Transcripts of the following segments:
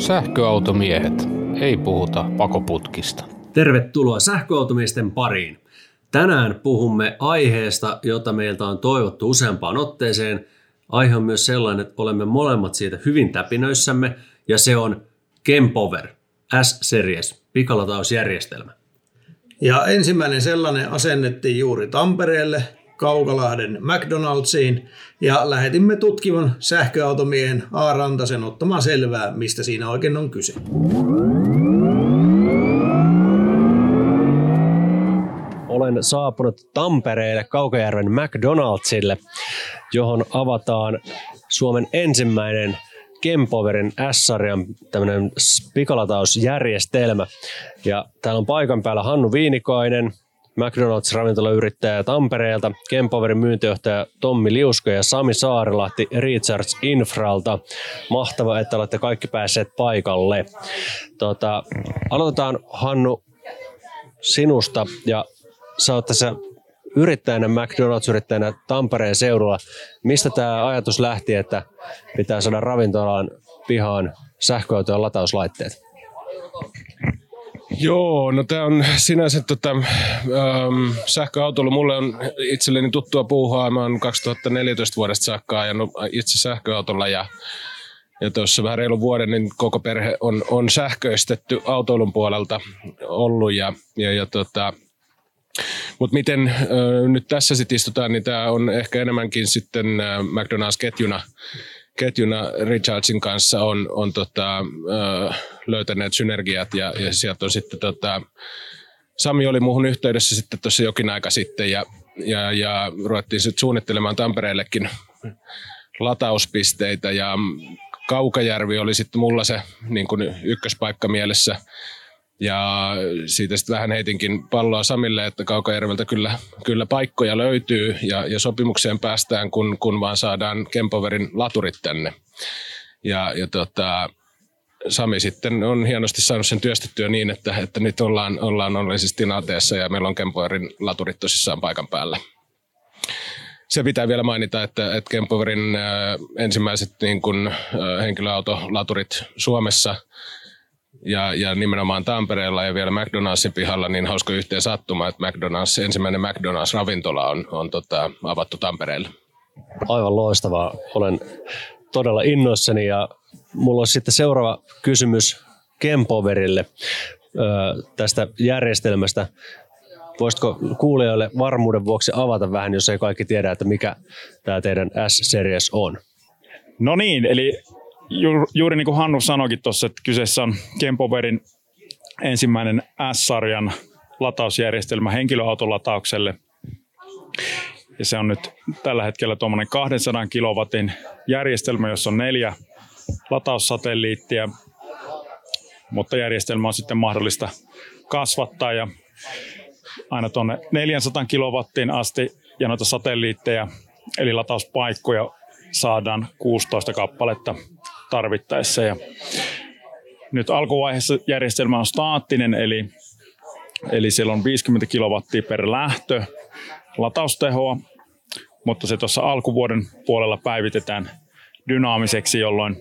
Sähköautomiehet. Ei puhuta pakoputkista. Tervetuloa sähköautomiesten pariin. Tänään puhumme aiheesta, jota meiltä on toivottu useampaan otteeseen. Aihe on myös sellainen, että olemme molemmat siitä hyvin täpinöissämme, ja se on Kempower S-Series pikalatausjärjestelmä. Ja ensimmäinen sellainen asennettiin juuri Tampereelle Kaukalahden McDonald'siin ja lähetimme tutkivan sähköautomiehen A. Rantasen ottamaan selvää, mistä siinä oikein on kyse. Olen saapunut Tampereelle Kaukajärven McDonaldsille, johon avataan Suomen ensimmäinen Kempoverin S-sarjan tämmöinen pikalatausjärjestelmä. Ja täällä on paikan päällä Hannu Viinikainen, McDonald's-ravintolayrittäjä Tampereelta, Kempoverin myyntijohtaja Tommi Liusko ja Sami Saarilahti Recharge Infralta. Mahtava, että olette kaikki päässeet paikalle. Tota, aloitetaan Hannu sinusta ja sä oot tässä yrittäjänä, McDonald's-yrittäjänä Tampereen seudulla. Mistä tämä ajatus lähti, että pitää saada ravintolaan pihaan sähköautojen latauslaitteet? Joo, no tämä on sinänsä tota, ähm, sähköautoilu. Mulle on itselleni tuttua puuhaa. Mä oon 2014 vuodesta saakka ajanut itse sähköautolla ja ja tuossa vähän reilu vuoden niin koko perhe on, on sähköistetty autoilun puolelta ollut ja, ja, ja tota, mutta miten äh, nyt tässä sitten istutaan, niin tämä on ehkä enemmänkin sitten äh, McDonald's-ketjuna ketjuna Richardsin kanssa on, on tota, löytäneet synergiat ja, ja sieltä on sitten tota, Sami oli muuhun yhteydessä sitten tuossa jokin aika sitten ja, ja, ja ruvettiin sitten suunnittelemaan Tampereellekin latauspisteitä ja Kaukajärvi oli sitten mulla se niin kuin ykköspaikka mielessä – ja siitä sitten vähän heitinkin palloa Samille, että Kaukajärveltä kyllä, kyllä paikkoja löytyy ja, ja sopimukseen päästään, kun, kun vaan saadaan Kempoverin laturit tänne. Ja, ja tota, Sami sitten on hienosti saanut sen työstettyä niin, että, että nyt ollaan, ollaan onnellisessa tilanteessa ja meillä on Kempoverin laturit tosissaan paikan päällä. Se pitää vielä mainita, että, että Kempoverin äh, ensimmäiset niin kun, äh, henkilöautolaturit Suomessa – ja, ja nimenomaan Tampereella ja vielä McDonald'sin pihalla niin hauska yhteen sattuma, että McDonald's, ensimmäinen McDonald's-ravintola on, on tota, avattu Tampereelle. Aivan loistavaa. Olen todella innoissani ja mulla olisi sitten seuraava kysymys Kempoverille tästä järjestelmästä. Voisitko kuulijoille varmuuden vuoksi avata vähän, jos ei kaikki tiedä, että mikä tämä teidän S-series on? No niin, eli ju, juuri niin kuin Hannu sanoikin tuossa, että kyseessä on Kempoverin ensimmäinen S-sarjan latausjärjestelmä henkilöautolataukselle. Ja se on nyt tällä hetkellä tuommoinen 200 kilowatin järjestelmä, jossa on neljä lataussatelliittia, mutta järjestelmä on sitten mahdollista kasvattaa ja aina tuonne 400 kilowattiin asti ja noita satelliitteja eli latauspaikkoja saadaan 16 kappaletta tarvittaessa. Ja nyt alkuvaiheessa järjestelmä on staattinen, eli, eli siellä on 50 kilowattia per lähtö lataustehoa, mutta se tuossa alkuvuoden puolella päivitetään dynaamiseksi, jolloin,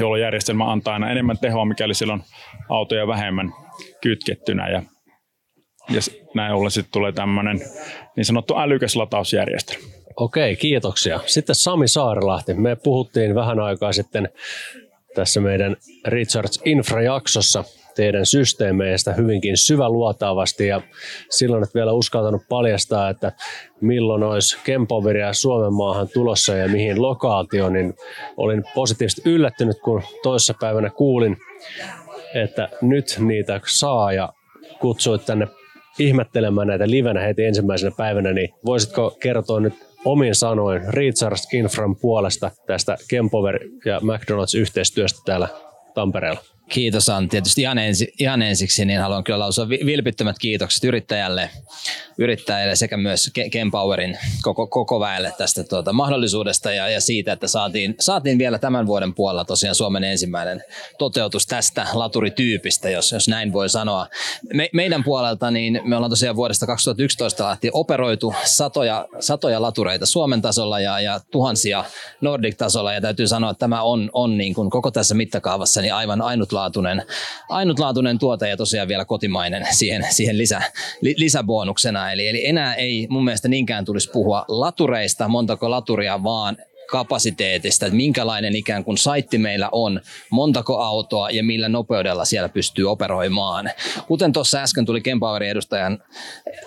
jolloin järjestelmä antaa aina enemmän tehoa, mikäli siellä on autoja vähemmän kytkettynä. Ja, ja näin ollen sitten tulee tämmöinen niin sanottu älykäs latausjärjestelmä. Okei, kiitoksia. Sitten Sami Saarelahti. Me puhuttiin vähän aikaa sitten tässä meidän Richards Infra-jaksossa teidän systeemeistä hyvinkin syväluotaavasti ja silloin et vielä uskaltanut paljastaa, että milloin olisi Kempoveria Suomen maahan tulossa ja mihin lokaatioon, niin olin positiivisesti yllättynyt, kun toissa päivänä kuulin, että nyt niitä saa ja kutsuit tänne ihmettelemään näitä livenä heti ensimmäisenä päivänä, niin voisitko kertoa nyt omin sanoin Recharge Infran puolesta tästä Kempover ja McDonald's yhteistyöstä täällä Tampereella? Kiitos Antti. Tietysti ihan, ensi, ihan ensiksi niin haluan kyllä lausua vilpittömät kiitokset yrittäjälle, yrittäjälle sekä myös Ken Powerin koko, koko väelle tästä tuota, mahdollisuudesta ja, ja siitä, että saatiin, saatiin vielä tämän vuoden puolella tosiaan Suomen ensimmäinen toteutus tästä laturityypistä, jos, jos näin voi sanoa. Me, meidän puolelta niin me ollaan tosiaan vuodesta 2011 lähtien operoitu satoja, satoja latureita Suomen tasolla ja, ja tuhansia Nordic-tasolla ja täytyy sanoa, että tämä on, on niin kuin koko tässä mittakaavassa niin aivan ainutlaatuinen, ainutlaatuinen tuote ja tosiaan vielä kotimainen siihen, siihen lisä, li, lisäbonuksena. Eli, eli enää ei mun mielestä niinkään tulisi puhua latureista, montako laturia, vaan kapasiteetista, että minkälainen ikään kuin saitti meillä on, montako autoa ja millä nopeudella siellä pystyy operoimaan. Kuten tuossa äsken tuli Kempowerin edustajan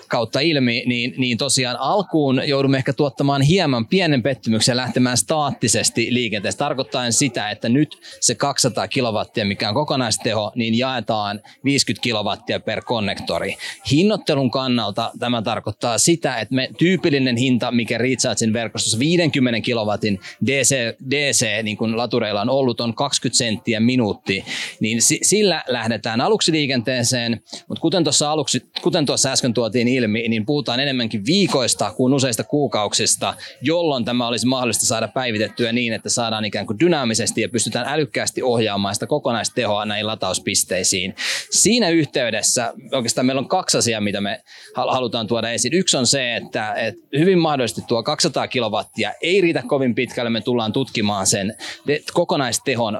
kautta ilmi, niin, niin tosiaan alkuun joudumme ehkä tuottamaan hieman pienen pettymyksen lähtemään staattisesti liikenteessä, tarkoittaen sitä, että nyt se 200 kilowattia, mikä on kokonaisteho, niin jaetaan 50 kilowattia per konnektori. Hinnoittelun kannalta tämä tarkoittaa sitä, että me tyypillinen hinta, mikä Rechargein verkostossa 50 kilowattin minuutin DC, DC niin kuin latureilla on ollut, on 20 senttiä minuutti, niin sillä lähdetään aluksi liikenteeseen, mutta kuten tuossa, aluksi, kuten tuossa äsken tuotiin ilmi, niin puhutaan enemmänkin viikoista kuin useista kuukausista, jolloin tämä olisi mahdollista saada päivitettyä niin, että saadaan ikään kuin dynaamisesti ja pystytään älykkäästi ohjaamaan sitä kokonaistehoa näihin latauspisteisiin. Siinä yhteydessä oikeastaan meillä on kaksi asiaa, mitä me halutaan tuoda esiin. Yksi on se, että, että hyvin mahdollisesti tuo 200 kilowattia ei riitä kovin pitkälle me tullaan tutkimaan sen kokonaistehon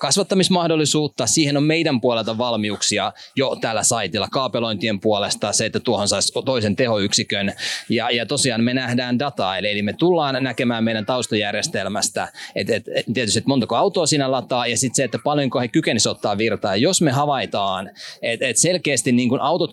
kasvattamismahdollisuutta. Siihen on meidän puolelta valmiuksia jo tällä saitilla kaapelointien puolesta, se, että tuohon saisi toisen tehoyksikön. Ja, ja tosiaan me nähdään dataa, eli, eli me tullaan näkemään meidän taustajärjestelmästä, että et, et, tietysti, että montako autoa siinä lataa, ja sitten se, että paljonko he kykenisivät ottaa virtaa. Ja jos me havaitaan, että et selkeästi niin kun autot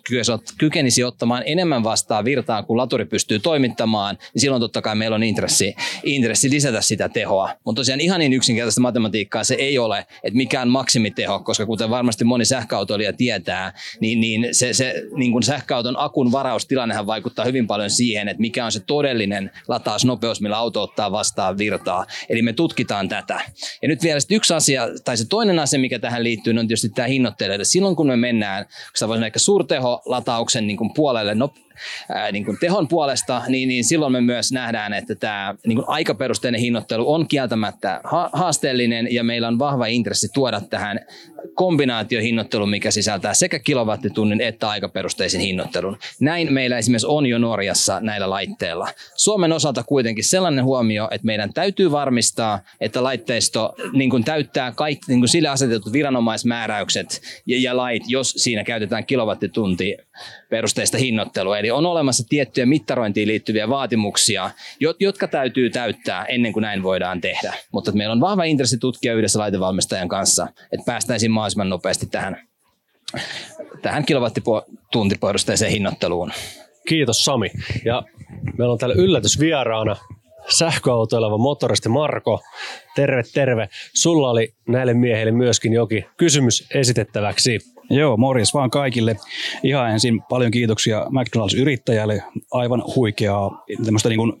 kykenisi ottamaan enemmän vastaan virtaa, kun laturi pystyy toimittamaan, niin silloin totta kai meillä on intressi, intressi lisätä sitä tehoa. Mutta tosiaan ihan niin yksinkertaista matematiikkaa se ei ole, että mikään maksimiteho, koska kuten varmasti moni sähköautoilija tietää, niin, niin se, se niin kuin sähköauton akun varaustilannehan vaikuttaa hyvin paljon siihen, että mikä on se todellinen latausnopeus, millä auto ottaa vastaan virtaa. Eli me tutkitaan tätä. Ja nyt vielä yksi asia, tai se toinen asia, mikä tähän liittyy, on tietysti tämä hinnoittelu. Silloin kun me mennään, kun voisi ehkä suurteho latauksen niin kuin puolelle, no, ää, niin kuin tehon puolesta, niin, niin silloin me myös nähdään, että tämä niin kuin aikaperusteinen hinnoittelu on kieltämättä ha- haasteellinen ja meillä on vahva intressi tuoda tähän kombinaatiohinnoittelun, mikä sisältää sekä kilowattitunnin että aikaperusteisen hinnoittelun. Näin meillä esimerkiksi on jo Norjassa näillä laitteilla. Suomen osalta kuitenkin sellainen huomio, että meidän täytyy varmistaa, että laitteisto niin kuin täyttää kaikki niin kuin sille asetetut viranomaismääräykset ja, ja lait, jos siinä käytetään kilowattitunti perusteista hinnoittelua. Eli on olemassa tiettyjä mittarointiin liittyviä vaatimuksia, jotka täytyy täyttää ennen kuin näin voidaan tehdä. Mutta meillä on vahva intressi tutkia yhdessä laitevalmistajan kanssa, että päästäisiin mahdollisimman nopeasti tähän, tähän kilowattituntiperusteiseen hinnoitteluun. Kiitos Sami. Ja meillä on täällä yllätysvieraana sähköautoileva motoristi Marko. Terve, terve. Sulla oli näille miehille myöskin jokin kysymys esitettäväksi. Joo, morjes vaan kaikille. Ihan ensin paljon kiitoksia McDonald's-yrittäjälle. Aivan huikeaa tämmöistä niin kuin,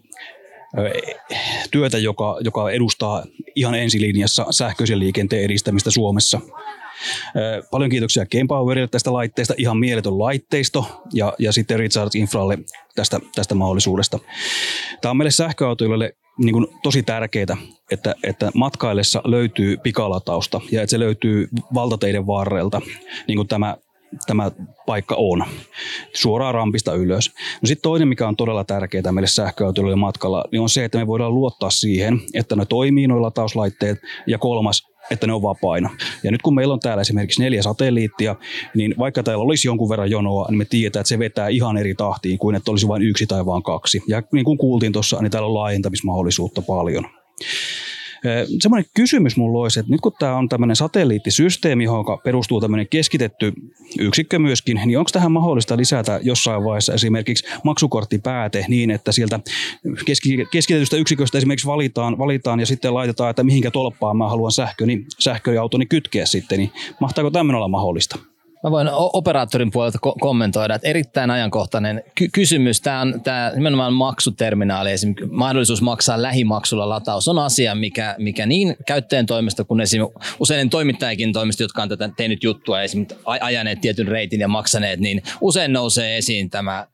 työtä, joka, joka edustaa ihan ensilinjassa sähköisen liikenteen edistämistä Suomessa. Paljon kiitoksia Powerille tästä laitteesta, ihan mieletön laitteisto ja, ja sitten Richard Infralle tästä, tästä mahdollisuudesta. Tämä on meille sähköautoilijoille niin kuin tosi tärkeää, että, että matkaillessa löytyy pikalatausta ja että se löytyy valtateiden varrelta, niin kuin tämä, tämä paikka on, suoraan rampista ylös. No sitten toinen, mikä on todella tärkeää meille sähköautoilijoille matkalla, niin on se, että me voidaan luottaa siihen, että ne toimii nuo latauslaitteet. Ja kolmas, että ne on vapaina. Ja nyt kun meillä on täällä esimerkiksi neljä satelliittia, niin vaikka täällä olisi jonkun verran jonoa, niin me tiedetään, että se vetää ihan eri tahtiin kuin että olisi vain yksi tai vain kaksi. Ja niin kuin kuultiin tuossa, niin täällä on laajentamismahdollisuutta paljon. Semmoinen kysymys mulla olisi, että nyt kun tämä on tämmöinen satelliittisysteemi, johon perustuu tämmöinen keskitetty yksikkö myöskin, niin onko tähän mahdollista lisätä jossain vaiheessa esimerkiksi maksukorttipääte niin, että sieltä keski, keskitetystä yksiköstä esimerkiksi valitaan, valitaan ja sitten laitetaan, että mihinkä tolppaan mä haluan sähköni, sähköautoni kytkeä sitten, niin mahtaako tämmöinen olla mahdollista? Mä voin operaattorin puolelta ko- kommentoida, että erittäin ajankohtainen ky- kysymys. Tämä on tämä nimenomaan maksuterminaali, esimerkiksi mahdollisuus maksaa lähimaksulla lataus on asia, mikä, mikä niin käyttäjän toimesta kuin esimerkiksi usein toimittajakin toimesta, jotka on tätä tehnyt juttua, esimerkiksi ajaneet tietyn reitin ja maksaneet, niin usein nousee esiin tämä,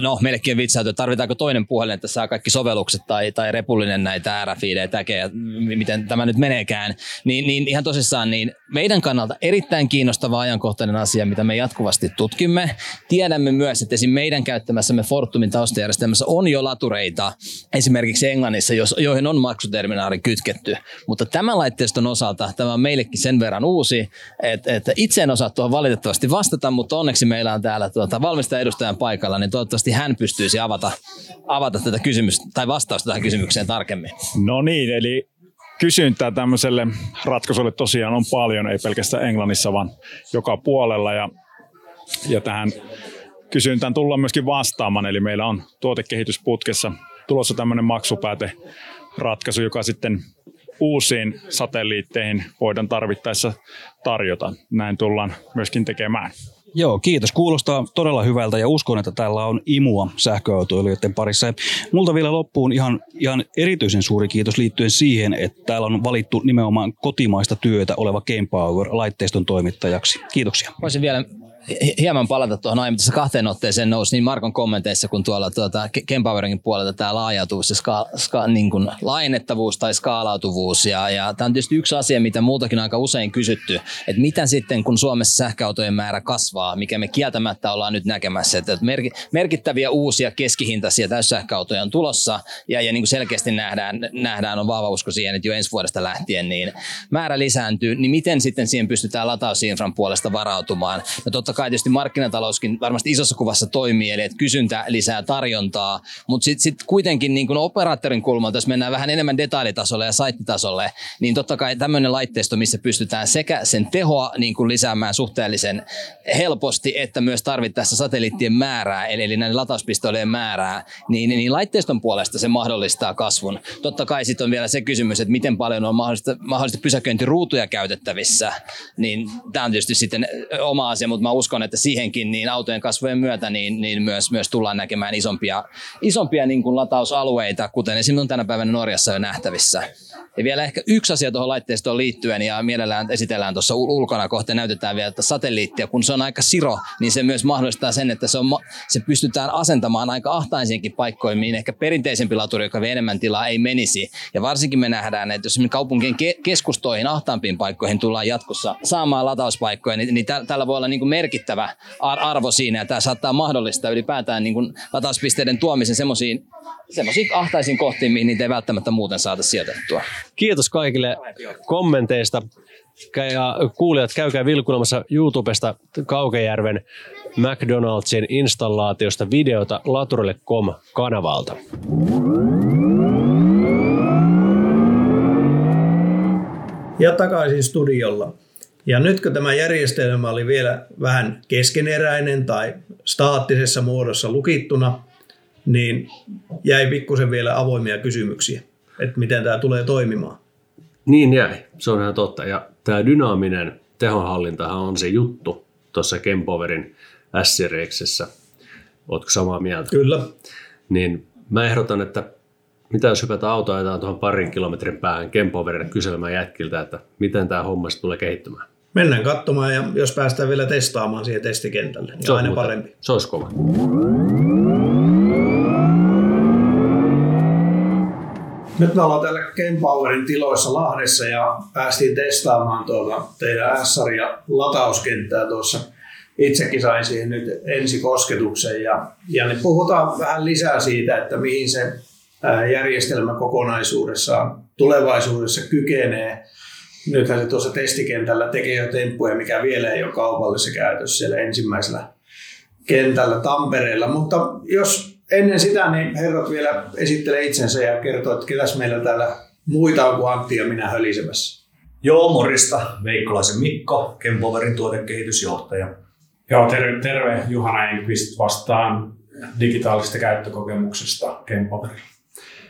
no meillekin vitsaatu, että tarvitaanko toinen puhelin, että saa kaikki sovellukset tai, tai repullinen näitä RFID täkejä, miten tämä nyt meneekään, niin, niin ihan tosissaan niin meidän kannalta erittäin kiinnostava ajankohtainen asia, mitä me jatkuvasti tutkimme. Tiedämme myös, että esim. meidän käyttämässämme Fortumin taustajärjestelmässä on jo latureita esimerkiksi Englannissa, joihin on maksuterminaali kytketty. Mutta tämän laitteiston osalta tämä on meillekin sen verran uusi, että, että itse en osaa tuohon valitettavasti vastata, mutta onneksi meillä on täällä tuota, valmistajaedustajan paikalla, niin toivottavasti hän pystyisi avata, avata tätä kysymystä tai vastausta tähän kysymykseen tarkemmin. No niin, eli kysyntää tämmöiselle ratkaisulle tosiaan on paljon, ei pelkästään Englannissa, vaan joka puolella. Ja, ja tähän kysyntään tullaan myöskin vastaamaan, eli meillä on tuotekehitysputkessa tulossa tämmöinen maksupääte ratkaisu, joka sitten uusiin satelliitteihin voidaan tarvittaessa tarjota. Näin tullaan myöskin tekemään. Joo, kiitos. Kuulostaa todella hyvältä ja uskon, että täällä on imua sähköautoilijoiden parissa. Ja multa vielä loppuun ihan, ihan erityisen suuri kiitos liittyen siihen, että täällä on valittu nimenomaan kotimaista työtä oleva Game Power laitteiston toimittajaksi. Kiitoksia. Voisin vielä hieman palata tuohon aiemmin tässä kahteen otteeseen nousi niin Markon kommenteissa kuin tuolla tuota, Kempowerinkin puolelta tämä laajautuvuus ja ska, ska, niin kuin laajennettavuus tai skaalautuvuus. Ja, ja tämä on tietysti yksi asia, mitä muutakin aika usein kysytty, että mitä sitten kun Suomessa sähköautojen määrä kasvaa, mikä me kieltämättä ollaan nyt näkemässä, että merkittäviä uusia keskihintaisia täyssähköautoja on tulossa ja, ja niin kuin selkeästi nähdään, nähdään, on vahva usko siihen, että jo ensi vuodesta lähtien niin määrä lisääntyy, niin miten sitten siihen pystytään latausinfran puolesta varautumaan. No totta totta kai tietysti markkinatalouskin varmasti isossa kuvassa toimii, eli että kysyntä lisää tarjontaa, mutta sitten sit kuitenkin niin kuin operaattorin kulmalta, jos mennään vähän enemmän detaljitasolle ja saittitasolle, niin totta kai tämmöinen laitteisto, missä pystytään sekä sen tehoa niin kuin lisäämään suhteellisen helposti, että myös tarvittaessa satelliittien määrää, eli, eli näiden latauspistoolien määrää, niin, niin laitteiston puolesta se mahdollistaa kasvun. Totta kai sitten on vielä se kysymys, että miten paljon on mahdollista, mahdollista pysäköintiruutuja käytettävissä, niin tämä on tietysti sitten oma asia, mutta mä uskon, että siihenkin niin autojen kasvojen myötä niin, niin myös, myös tullaan näkemään isompia, isompia niin kuin latausalueita, kuten esimerkiksi on tänä päivänä Norjassa jo nähtävissä. Ja vielä ehkä yksi asia tuohon laitteistoon liittyen, ja mielellään esitellään tuossa ulkona kohta, näytetään vielä että satelliittia. Kun se on aika siro, niin se myös mahdollistaa sen, että se, on, se pystytään asentamaan aika ahtaisiinkin paikkoihin, mihin ehkä perinteisempi laturi, joka vie enemmän tilaa, ei menisi. Ja varsinkin me nähdään, että jos kaupunkien keskustoihin, ahtaampiin paikkoihin tullaan jatkossa saamaan latauspaikkoja, niin, niin tällä voi olla niin kuin merkittävä arvo siinä, ja tämä saattaa mahdollistaa ylipäätään niin kuin latauspisteiden tuomisen semmoisiin semmoisiin ahtaisiin kohtiin, mihin niitä ei välttämättä muuten saada sijoitettua. Kiitos kaikille kommenteista. Ja kuulijat, käykää vilkuilemassa YouTubesta Kaukejärven McDonaldsin installaatiosta videota laturille.com-kanavalta. Ja takaisin studiolla. Ja nyt kun tämä järjestelmä oli vielä vähän keskeneräinen tai staattisessa muodossa lukittuna, niin jäi pikkusen vielä avoimia kysymyksiä, että miten tämä tulee toimimaan. Niin jäi, se on ihan totta. Ja tämä dynaaminen tehonhallintahan on se juttu tuossa Kempoverin S-Seriksessä. Oletko samaa mieltä? Kyllä. Niin mä ehdotan, että mitä jos hypätään autoa tuohon parin kilometrin päähän Kempoverille kyselemään jätkiltä, että miten tämä homma tulee kehittymään? Mennään katsomaan ja jos päästään vielä testaamaan siihen testikentälle, niin se aina muuten, parempi. Se olisi kova. Nyt me ollaan täällä Kempowerin tiloissa Lahdessa ja päästiin testaamaan tuota teidän S-sarja latauskenttää tuossa. Itsekin sain siihen nyt ensikosketuksen ja, ja niin puhutaan vähän lisää siitä, että mihin se järjestelmä kokonaisuudessaan tulevaisuudessa kykenee. Nythän se tuossa testikentällä tekee jo temppuja, mikä vielä ei ole kaupallisessa käytössä siellä ensimmäisellä kentällä Tampereella. Mutta jos ennen sitä niin herrat vielä esittelee itsensä ja kertoo, että ketäs meillä täällä muita on kuin Antti ja minä hölisemässä. Joo, morista. Veikkolaisen Mikko, Kempoverin tuotekehitysjohtaja. Joo, terve, terve. Juhana Enqvist vastaan digitaalisesta käyttökokemuksesta Kempoverilla.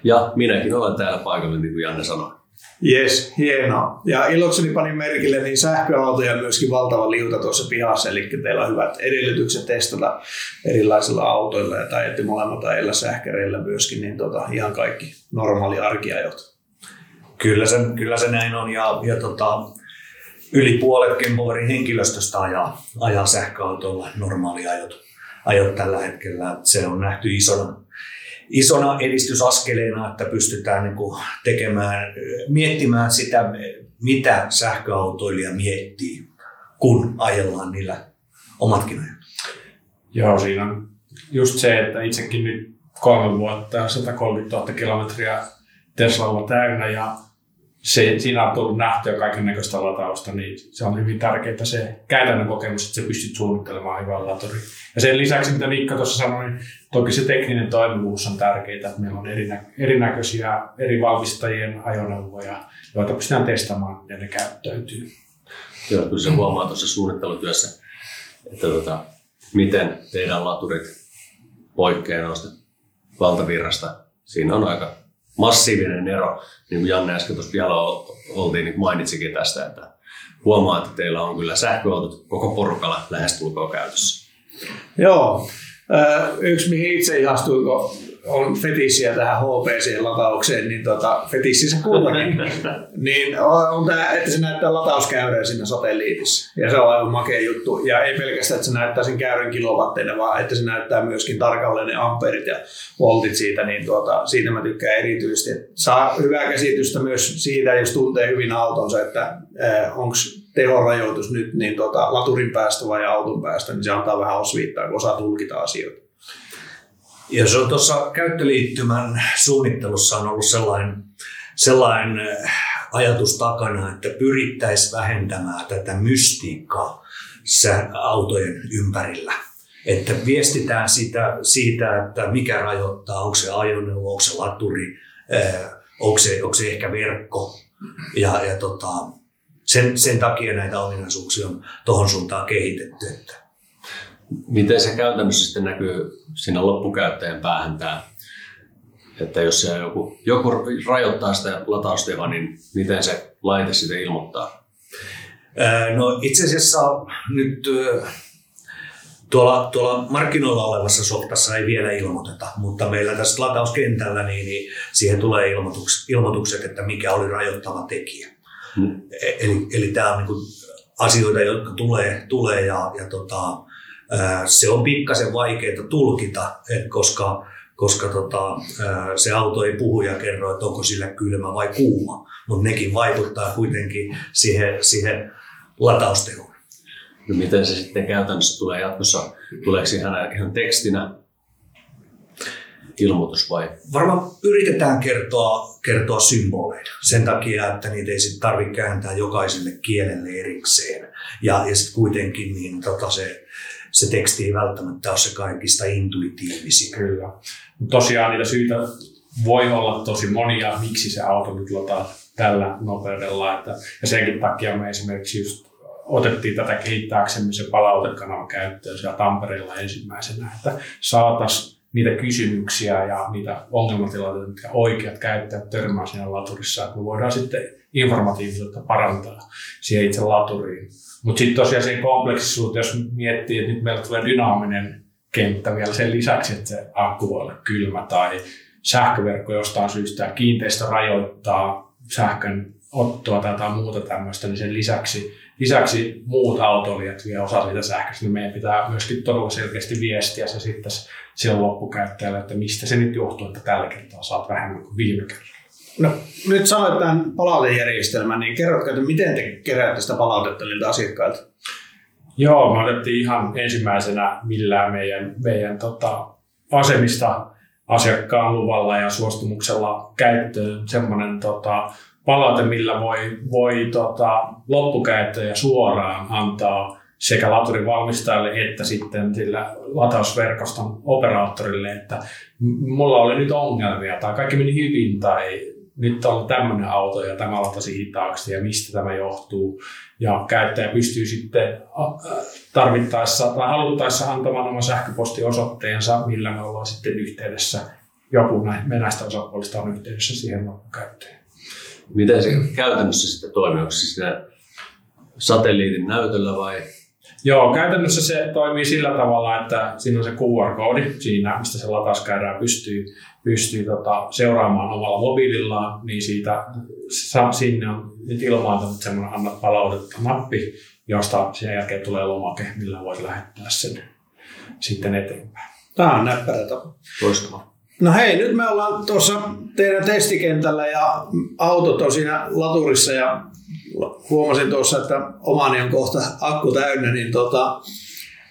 Ja minäkin olen täällä paikalla, niin kuin Janne sanoi. Jes, hienoa. Ja ilokseni panin merkille, niin sähköautoja myöskin valtava liuta tuossa pihassa, eli teillä on hyvät edellytykset testata erilaisilla autoilla ja tai molemmat ajilla sähkäreillä myöskin, niin tota, ihan kaikki normaali arkiajot. Kyllä se, kyllä se näin on ja, ja tota, yli puolet Kempoverin henkilöstöstä ajaa, ajaa sähköautolla normaaliajot ajot tällä hetkellä. Se on nähty isona, isona edistysaskeleena, että pystytään niin kuin tekemään, miettimään sitä, mitä sähköautoilija miettii, kun ajellaan niillä omatkin ajat. Joo, siinä on just se, että itsekin nyt kolme vuotta ja 130 000 kilometriä Teslalla täynnä ja se, siinä on tullut nähtyä kaiken näköistä latausta, niin se on hyvin tärkeää se käytännön kokemus, että sä pystyt suunnittelemaan hyvän. Ja sen lisäksi, mitä Mikko tuossa sanoi, niin toki se tekninen toimivuus on tärkeää, että meillä on erinä, erinäköisiä eri valmistajien ajoneuvoja, joita pystytään testaamaan, ja ne käyttäytyy. Joo, kyllä se huomaa tuossa suunnittelutyössä, että tota, miten teidän laturit poikkeaa noista valtavirrasta. Siinä on aika massiivinen ero, niin kuin Janne äsken tuossa vielä oltiin, niin mainitsikin tästä, että huomaa, että teillä on kyllä sähköautot koko porukalla lähestulkoon käytössä. Joo, yksi mihin itse ihastuin, kun on fetissiä tähän HPC-lataukseen, niin tota, fetissi se kullakin, niin on tämä, että se näyttää latauskäyrää siinä satelliitissa. Ja se on aivan makea juttu. Ja ei pelkästään, että se näyttää sen käyrän kilowatteina, vaan että se näyttää myöskin tarkalleen ne amperit ja voltit siitä, niin tuota, siitä mä tykkään erityisesti. Että saa hyvää käsitystä myös siitä, jos tuntee hyvin autonsa, että eh, onko tehorajoitus nyt niin tota, laturin päästä vai auton päästä, niin se antaa vähän osviittaa, kun osaa tulkita asioita. Ja se on tuossa käyttöliittymän suunnittelussa on ollut sellainen, sellainen eh, ajatus takana, että pyrittäisiin vähentämään tätä mystiikkaa autojen ympärillä. Että viestitään sitä, siitä, että mikä rajoittaa, onko se ajoneuvo, onko se laturi, eh, onko se, onko se ehkä verkko. Ja, ja tota, sen, sen takia näitä ominaisuuksia on tuohon suuntaan kehitetty. Että Miten se käytännössä sitten näkyy siinä loppukäyttäjän päähän tämä, että jos se joku, joku rajoittaa sitä lataustehoa, niin miten se laite sitten ilmoittaa? No itse asiassa nyt tuolla, tuolla markkinoilla olevassa softassa ei vielä ilmoiteta, mutta meillä tässä latauskentällä niin, niin siihen tulee ilmoitukset, ilmoitukset, että mikä oli rajoittava tekijä. Hmm. E, eli, eli tämä on niin asioita, jotka tulee, tulee ja, ja tota, se on pikkasen vaikeaa tulkita, koska, koska tota, se auto ei puhu ja kerro, että onko sillä kylmä vai kuuma, mutta nekin vaikuttaa kuitenkin siihen, siihen lataustehoon. No miten se sitten käytännössä tulee jatkossa? Tuleeko ihan, ihan tekstinä ilmoitus vai? Varmaan yritetään kertoa, kertoa symboleina sen takia, että niitä ei sitten tarvitse kääntää jokaiselle kielelle erikseen. Ja, ja sitten kuitenkin niin tota se, se teksti ei välttämättä ole se kaikista intuitiivisin. Kyllä. Tosiaan niitä syitä voi olla tosi monia, miksi se auto nyt lataa tällä nopeudella. Että, ja senkin takia me esimerkiksi just otettiin tätä kehittääksemme se palautekanavan käyttöön siellä Tampereella ensimmäisenä, että saataisiin niitä kysymyksiä ja niitä ongelmatilanteita, mitkä oikeat käyttäjät törmää siinä laturissa, että me voidaan sitten informatiivisuutta parantaa siihen itse laturiin. Mutta sitten tosiaan se kompleksisuus, jos miettii, että nyt meillä tulee dynaaminen kenttä vielä sen lisäksi, että se akku voi olla kylmä tai sähköverkko jostain syystä kiinteistö rajoittaa sähkön ottoa tai jotain muuta tämmöistä, niin sen lisäksi, lisäksi muut autoilijat vie osa siitä sähköstä, niin meidän pitää myöskin todella selkeästi viestiä se sitten sille loppukäyttäjälle, että mistä se nyt johtuu, että tällä kertaa saat vähemmän kuin viime kerralla. No, nyt sanoit tämän palautejärjestelmän, niin kerrotko, että miten te keräätte sitä palautetta niiltä asiakkailta? Joo, me otettiin ihan ensimmäisenä millään meidän, meidän tota, asemista asiakkaan luvalla ja suostumuksella käyttöön semmoinen tota, palaute, millä voi, voi tota, loppukäyttäjä suoraan antaa sekä laturin valmistajalle että sitten sillä latausverkoston operaattorille, että mulla oli nyt ongelmia tai kaikki meni hyvin tai nyt on tämmöinen auto ja tämä latasi hitaaksi ja mistä tämä johtuu. Ja käyttäjä pystyy sitten tarvittaessa tai haluttaessa antamaan oman sähköpostiosoitteensa, millä me ollaan sitten yhteydessä. Joku näistä osapuolista on yhteydessä siihen loppukäyttäjään. Miten se käytännössä sitten toimii? Onko se siinä satelliitin näytöllä vai? Joo, käytännössä se toimii sillä tavalla, että siinä on se QR-koodi siinä, mistä se latauskäyrää pystyy, pystyy tota, seuraamaan omalla mobiilillaan, niin siitä sa, sinne on nyt ilmaantunut semmoinen anna palautetta nappi, josta sen jälkeen tulee lomake, millä voit lähettää sen sitten eteenpäin. Tämä on näppärä tapa. Loistavaa. No hei, nyt me ollaan tuossa teidän testikentällä ja autot on siinä laturissa ja huomasin tuossa, että omani on kohta akku täynnä, niin tota,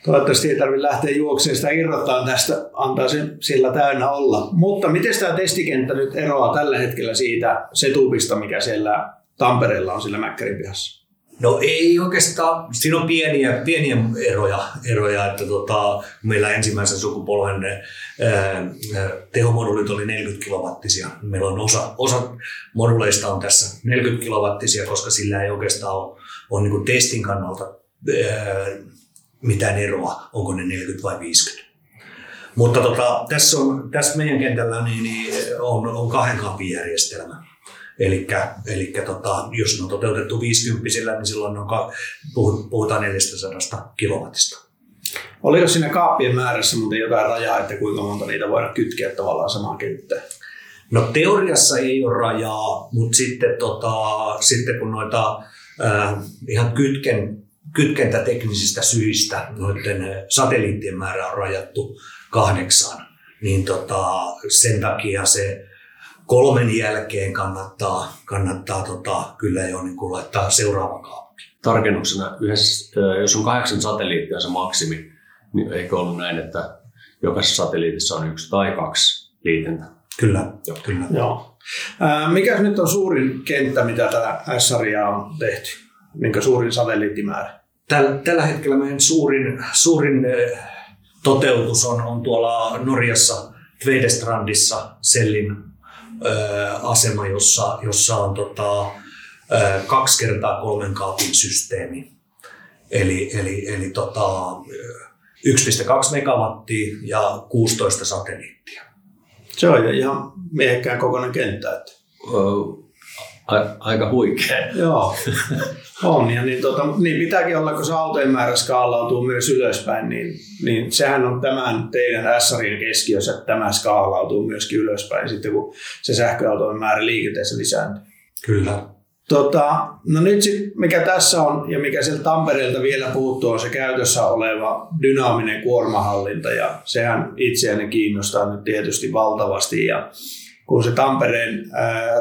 toivottavasti ei tarvitse lähteä juokseen sitä irrottaa tästä, antaa sen sillä täynnä olla. Mutta miten tämä testikenttä nyt eroaa tällä hetkellä siitä setupista, mikä siellä Tampereella on sillä Mäkkärin pihassa? No ei oikeastaan, siinä on pieniä, pieniä eroja, eroja että tota, meillä ensimmäisen sukupolven ää, tehomodulit oli 40 kilowattisia. Meillä on osa, osa moduleista on tässä 40 kilowattisia, koska sillä ei oikeastaan ole, ole niin testin kannalta ää, mitään eroa, onko ne 40 vai 50. Mutta tota, tässä, on, tässä meidän kentällä niin, niin on, on kahden kaapin järjestelmä. Eli tota, jos ne on toteutettu 50 niin silloin on, puhutaan 400 kilowattista. Oliko siinä kaappien määrässä muuten jotain rajaa, että kuinka monta niitä voidaan kytkeä tavallaan samaan kenttään? No teoriassa ei ole rajaa, mutta sitten, tota, sitten kun noita äh, ihan kytken, kytkentäteknisistä syistä noiden satelliittien määrä on rajattu kahdeksaan, niin tota, sen takia se kolmen jälkeen kannattaa, kannattaa tota, kyllä jo niin kuin laittaa seuraava kaappi. Tarkennuksena, yhdessä, jos on kahdeksan satelliittia se maksimi, niin eikö ollut näin, että jokaisessa satelliitissa on yksi tai kaksi liitäntä? Kyllä, Joo. kyllä. Joo. mikä nyt on suurin kenttä, mitä tällä S-sarjaa on tehty? Minkä suurin satelliittimäärä? Tällä, tällä hetkellä meidän suurin, suurin toteutus on, on tuolla Norjassa Tvedestrandissa Sellin asema, jossa, jossa on tota, kaksi kertaa kolmen kaapin systeemi. Eli, eli, eli tota, 1,2 megawattia ja 16 satelliittia. Se on ihan miehekkään kokoinen kenttä. Että. Aika huikea. Joo, on. Ja niin, tota, niin pitääkin olla, kun se autojen määrä skaalautuu myös ylöspäin, niin, niin sehän on tämän teidän SRin keskiössä, että tämä skaalautuu myöskin ylöspäin sitten, kun se sähköautojen määrä liikenteessä lisääntyy. Kyllä. Tota, no nyt sit, mikä tässä on ja mikä sieltä Tampereelta vielä puuttuu, on se käytössä oleva dynaaminen kuormahallinta ja sehän itseäni kiinnostaa nyt tietysti valtavasti ja kun se Tampereen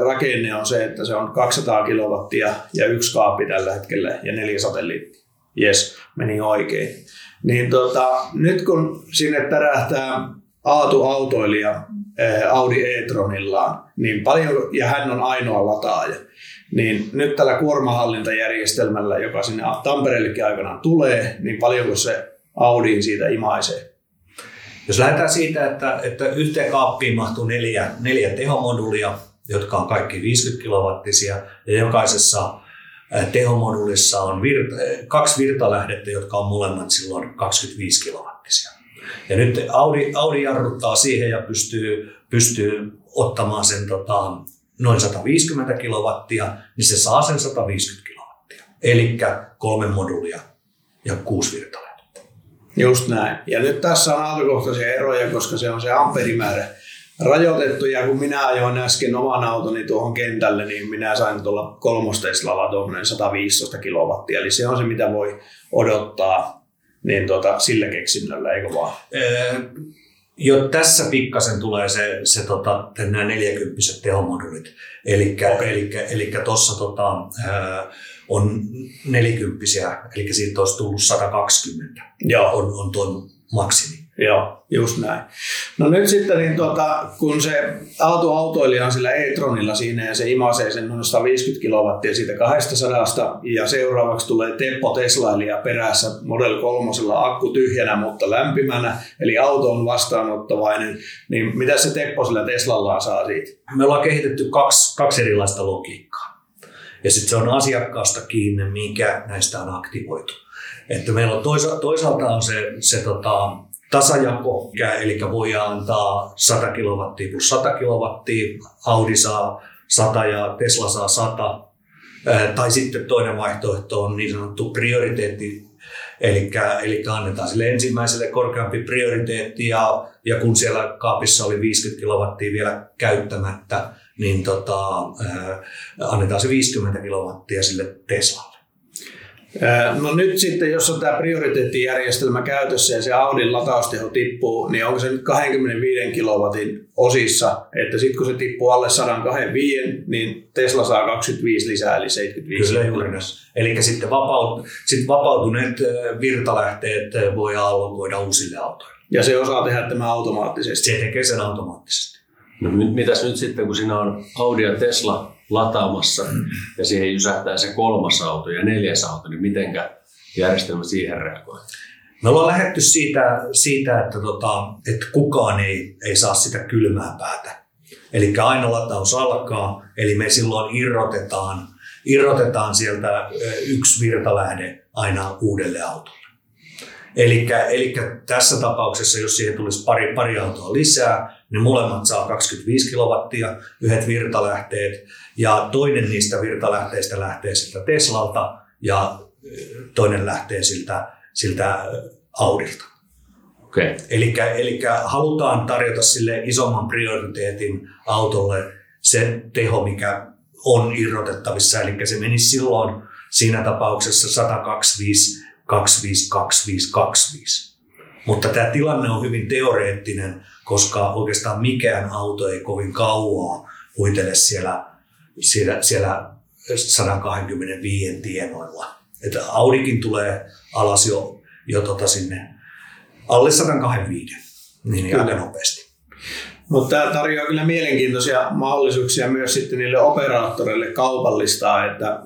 rakenne on se, että se on 200 kilowattia ja yksi kaappi tällä hetkellä ja neljä satelliittia. Jes, meni oikein. Niin tota, nyt kun sinne tärähtää Aatu autoilija Audi e-tronillaan, niin paljon, ja hän on ainoa lataaja, niin nyt tällä kuormahallintajärjestelmällä, joka sinne Tampereellekin aikanaan tulee, niin paljonko se Audiin siitä imaisee? Jos lähdetään siitä, että, että yhteen kaappiin mahtuu neljä, neljä tehomodulia, jotka on kaikki 50 kilowattisia, ja jokaisessa tehomodulissa on virta, kaksi virtalähdettä, jotka on molemmat silloin 25 kilowattisia. Ja nyt Audi, Audi jarruttaa siihen ja pystyy, pystyy ottamaan sen tota, noin 150 kilowattia, niin se saa sen 150 kilowattia. Eli kolme modulia ja kuusi virtalähdettä. Just näin. Ja nyt tässä on autokohtaisia eroja, koska se on se amperimäärä rajoitettu. Ja kun minä ajoin äsken oman autoni tuohon kentälle, niin minä sain tuolla kolmosteslalla tuommoinen 115 kilowattia. Eli se on se, mitä voi odottaa niin tuota, sillä keksinnöllä, eikö vaan? Öö, jo tässä pikkasen tulee se, se tota, nämä 40 tehomodulit. Eli okay. tuossa tota, on nelikymppisiä, eli siitä olisi tullut 120. Joo. On, on tuon maksimi. Joo, just näin. No nyt sitten, niin tuota, kun se autoautoilija on sillä e-tronilla siinä ja se imasee sen noin 150 kilowattia siitä 200 ja seuraavaksi tulee Teppo Teslailija perässä Model 3 akku tyhjänä, mutta lämpimänä, eli auto on vastaanottavainen, niin mitä se Teppo sillä Teslalla saa siitä? Me ollaan kehitetty kaksi, kaksi erilaista logiikkaa. Ja sitten se on asiakkaasta kiinni, mikä näistä on aktivoitu. Että meillä on toisa, toisaalta on se, se tota, tasajako, eli voi antaa 100 kilowattia plus 100 kilowattia, Audi saa 100 ja Tesla saa 100. Tai sitten toinen vaihtoehto on niin sanottu prioriteetti, eli, eli annetaan sille ensimmäiselle korkeampi prioriteetti ja, ja kun siellä kaapissa oli 50 kilowattia vielä käyttämättä, niin tota, äh, annetaan se 50 kilowattia sille Teslalle. No nyt sitten, jos on tämä prioriteettijärjestelmä käytössä ja se Audin latausteho tippuu, niin onko se nyt 25 kilowatin osissa, että sitten kun se tippuu alle 125, niin Tesla saa 25 lisää, eli 75 Kyllä Eli sitten vapaut, sit vapautuneet virtalähteet voi allokoida uusille autoille. Ja se osaa tehdä tämä automaattisesti? Se tekee sen automaattisesti. No mitäs nyt sitten, kun siinä on Audi ja Tesla lataamassa ja siihen jysähtää se kolmas auto ja neljäs auto, niin mitenkä järjestelmä siihen reagoi? Me ollaan lähdetty siitä, siitä että, tota, että kukaan ei, ei saa sitä kylmää päätä. Eli aina lataus alkaa, eli me silloin irrotetaan, irrotetaan sieltä yksi virtalähde aina uudelle autolle. Eli tässä tapauksessa, jos siihen tulisi pari, pari autoa lisää, niin molemmat saa 25 kilowattia, yhdet virtalähteet, ja toinen niistä virtalähteistä lähtee siltä Teslalta, ja toinen lähtee siltä, siltä Audilta. Okay. Eli halutaan tarjota sille isomman prioriteetin autolle se teho, mikä on irrotettavissa. Eli se menisi silloin siinä tapauksessa 125, 25, 25, 25. Mutta tämä tilanne on hyvin teoreettinen, koska oikeastaan mikään auto ei kovin kauaa huitele siellä, siellä, siellä 125 tienoilla. Että Audikin tulee alas jo, jo tota sinne alle 125, niin kyllä. aika nopeasti. Mutta tämä tarjoaa kyllä mielenkiintoisia mahdollisuuksia myös sitten niille operaattoreille kaupallistaa, että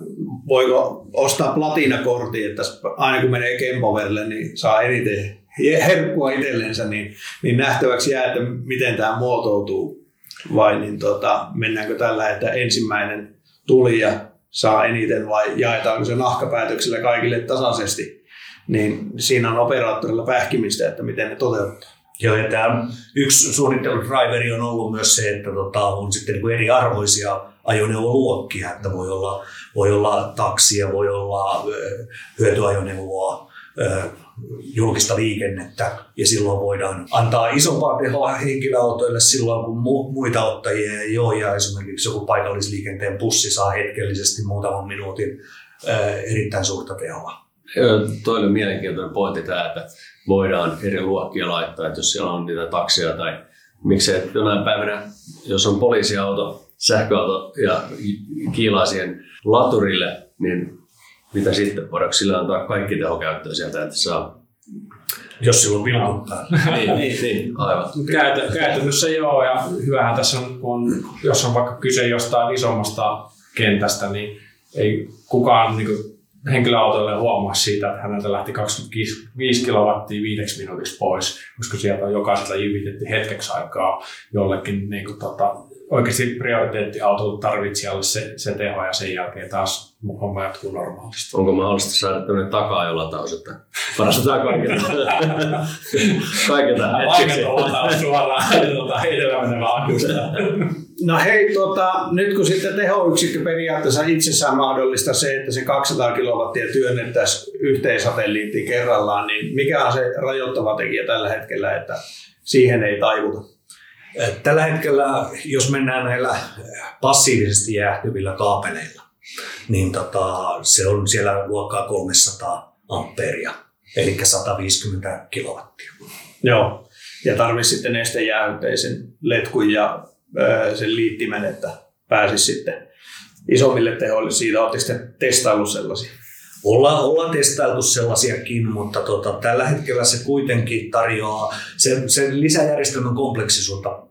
voiko ostaa platinakortti, että aina kun menee Kempoverille, niin saa eniten herkkua itsellensä, niin, niin nähtäväksi jää, että miten tämä muotoutuu. Vai niin tota, mennäänkö tällä, että ensimmäinen tuli ja saa eniten vai jaetaanko se nahkapäätöksellä kaikille tasaisesti. Niin siinä on operaattorilla pähkimistä, että miten ne toteuttaa. Joo, ja tämä yksi suunnitteludriveri on ollut myös se, että tota, on sitten niin eri arvoisia ajoneuvoluokkia, että voi olla, voi olla taksia, voi olla hyötyajoneuvoa, julkista liikennettä. Ja silloin voidaan antaa isompaa tehoa henkilöautoille silloin, kun mu- muita ottajia ei ole. Ja esimerkiksi joku paikallisliikenteen bussi saa hetkellisesti muutaman minuutin ää, erittäin suurta tehoa. Toi oli mielenkiintoinen pointti tämä, että voidaan eri luokkia laittaa, että jos siellä on niitä taksia tai miksei. Jonain päivänä, jos on poliisiauto, sähköauto ja kiilaa siihen laturille, niin mitä sitten? Voidaanko sillä antaa kaikki tehokäyttöön sieltä, että saa jos silloin vilkuttaa. niin, niin, niin, aivan. Käytä, käytännössä joo, ja hyvähän tässä on, on, jos on vaikka kyse jostain isommasta kentästä, niin ei kukaan niin kuin, henkilöautoille huomaa siitä, että häneltä lähti 25 kilowattia viideksi minuutiksi pois, koska sieltä on jokaisella jivitetty hetkeksi aikaa jollekin niin kuin, tota, oikeasti prioriteettiauto tarvitsijalle se, se teho ja sen jälkeen taas homma jatkuu normaalisti. Onko mahdollista saada tämmöinen takaa-ajo-lataus, että varastetaan kaiken, kaiken tähän Vaikeata lataus suoraan tuota, heitellä menevä akusta. No hei, tota, nyt kun sitten tehoyksikkö periaatteessa itsessään mahdollista se, että se 200 kilowattia työnnettäisiin yhteen satelliittiin kerrallaan, niin mikä on se rajoittava tekijä tällä hetkellä, että siihen ei taivuta? Tällä hetkellä, jos mennään näillä passiivisesti jäähtyvillä kaapeleilla, niin tota, se on siellä luokkaa 300 amperia, eli 150 kilowattia. Joo, ja tarvitsisi sitten nestejäähyteisen letkun ja ö, sen liittimen, että pääsisi sitten isommille tehoille. Siitä oletteko sitten testaillut sellaisia? Ollaan, ollaan testailtu sellaisiakin, mutta tota, tällä hetkellä se kuitenkin tarjoaa sen, sen lisäjärjestelmän kompleksisuutta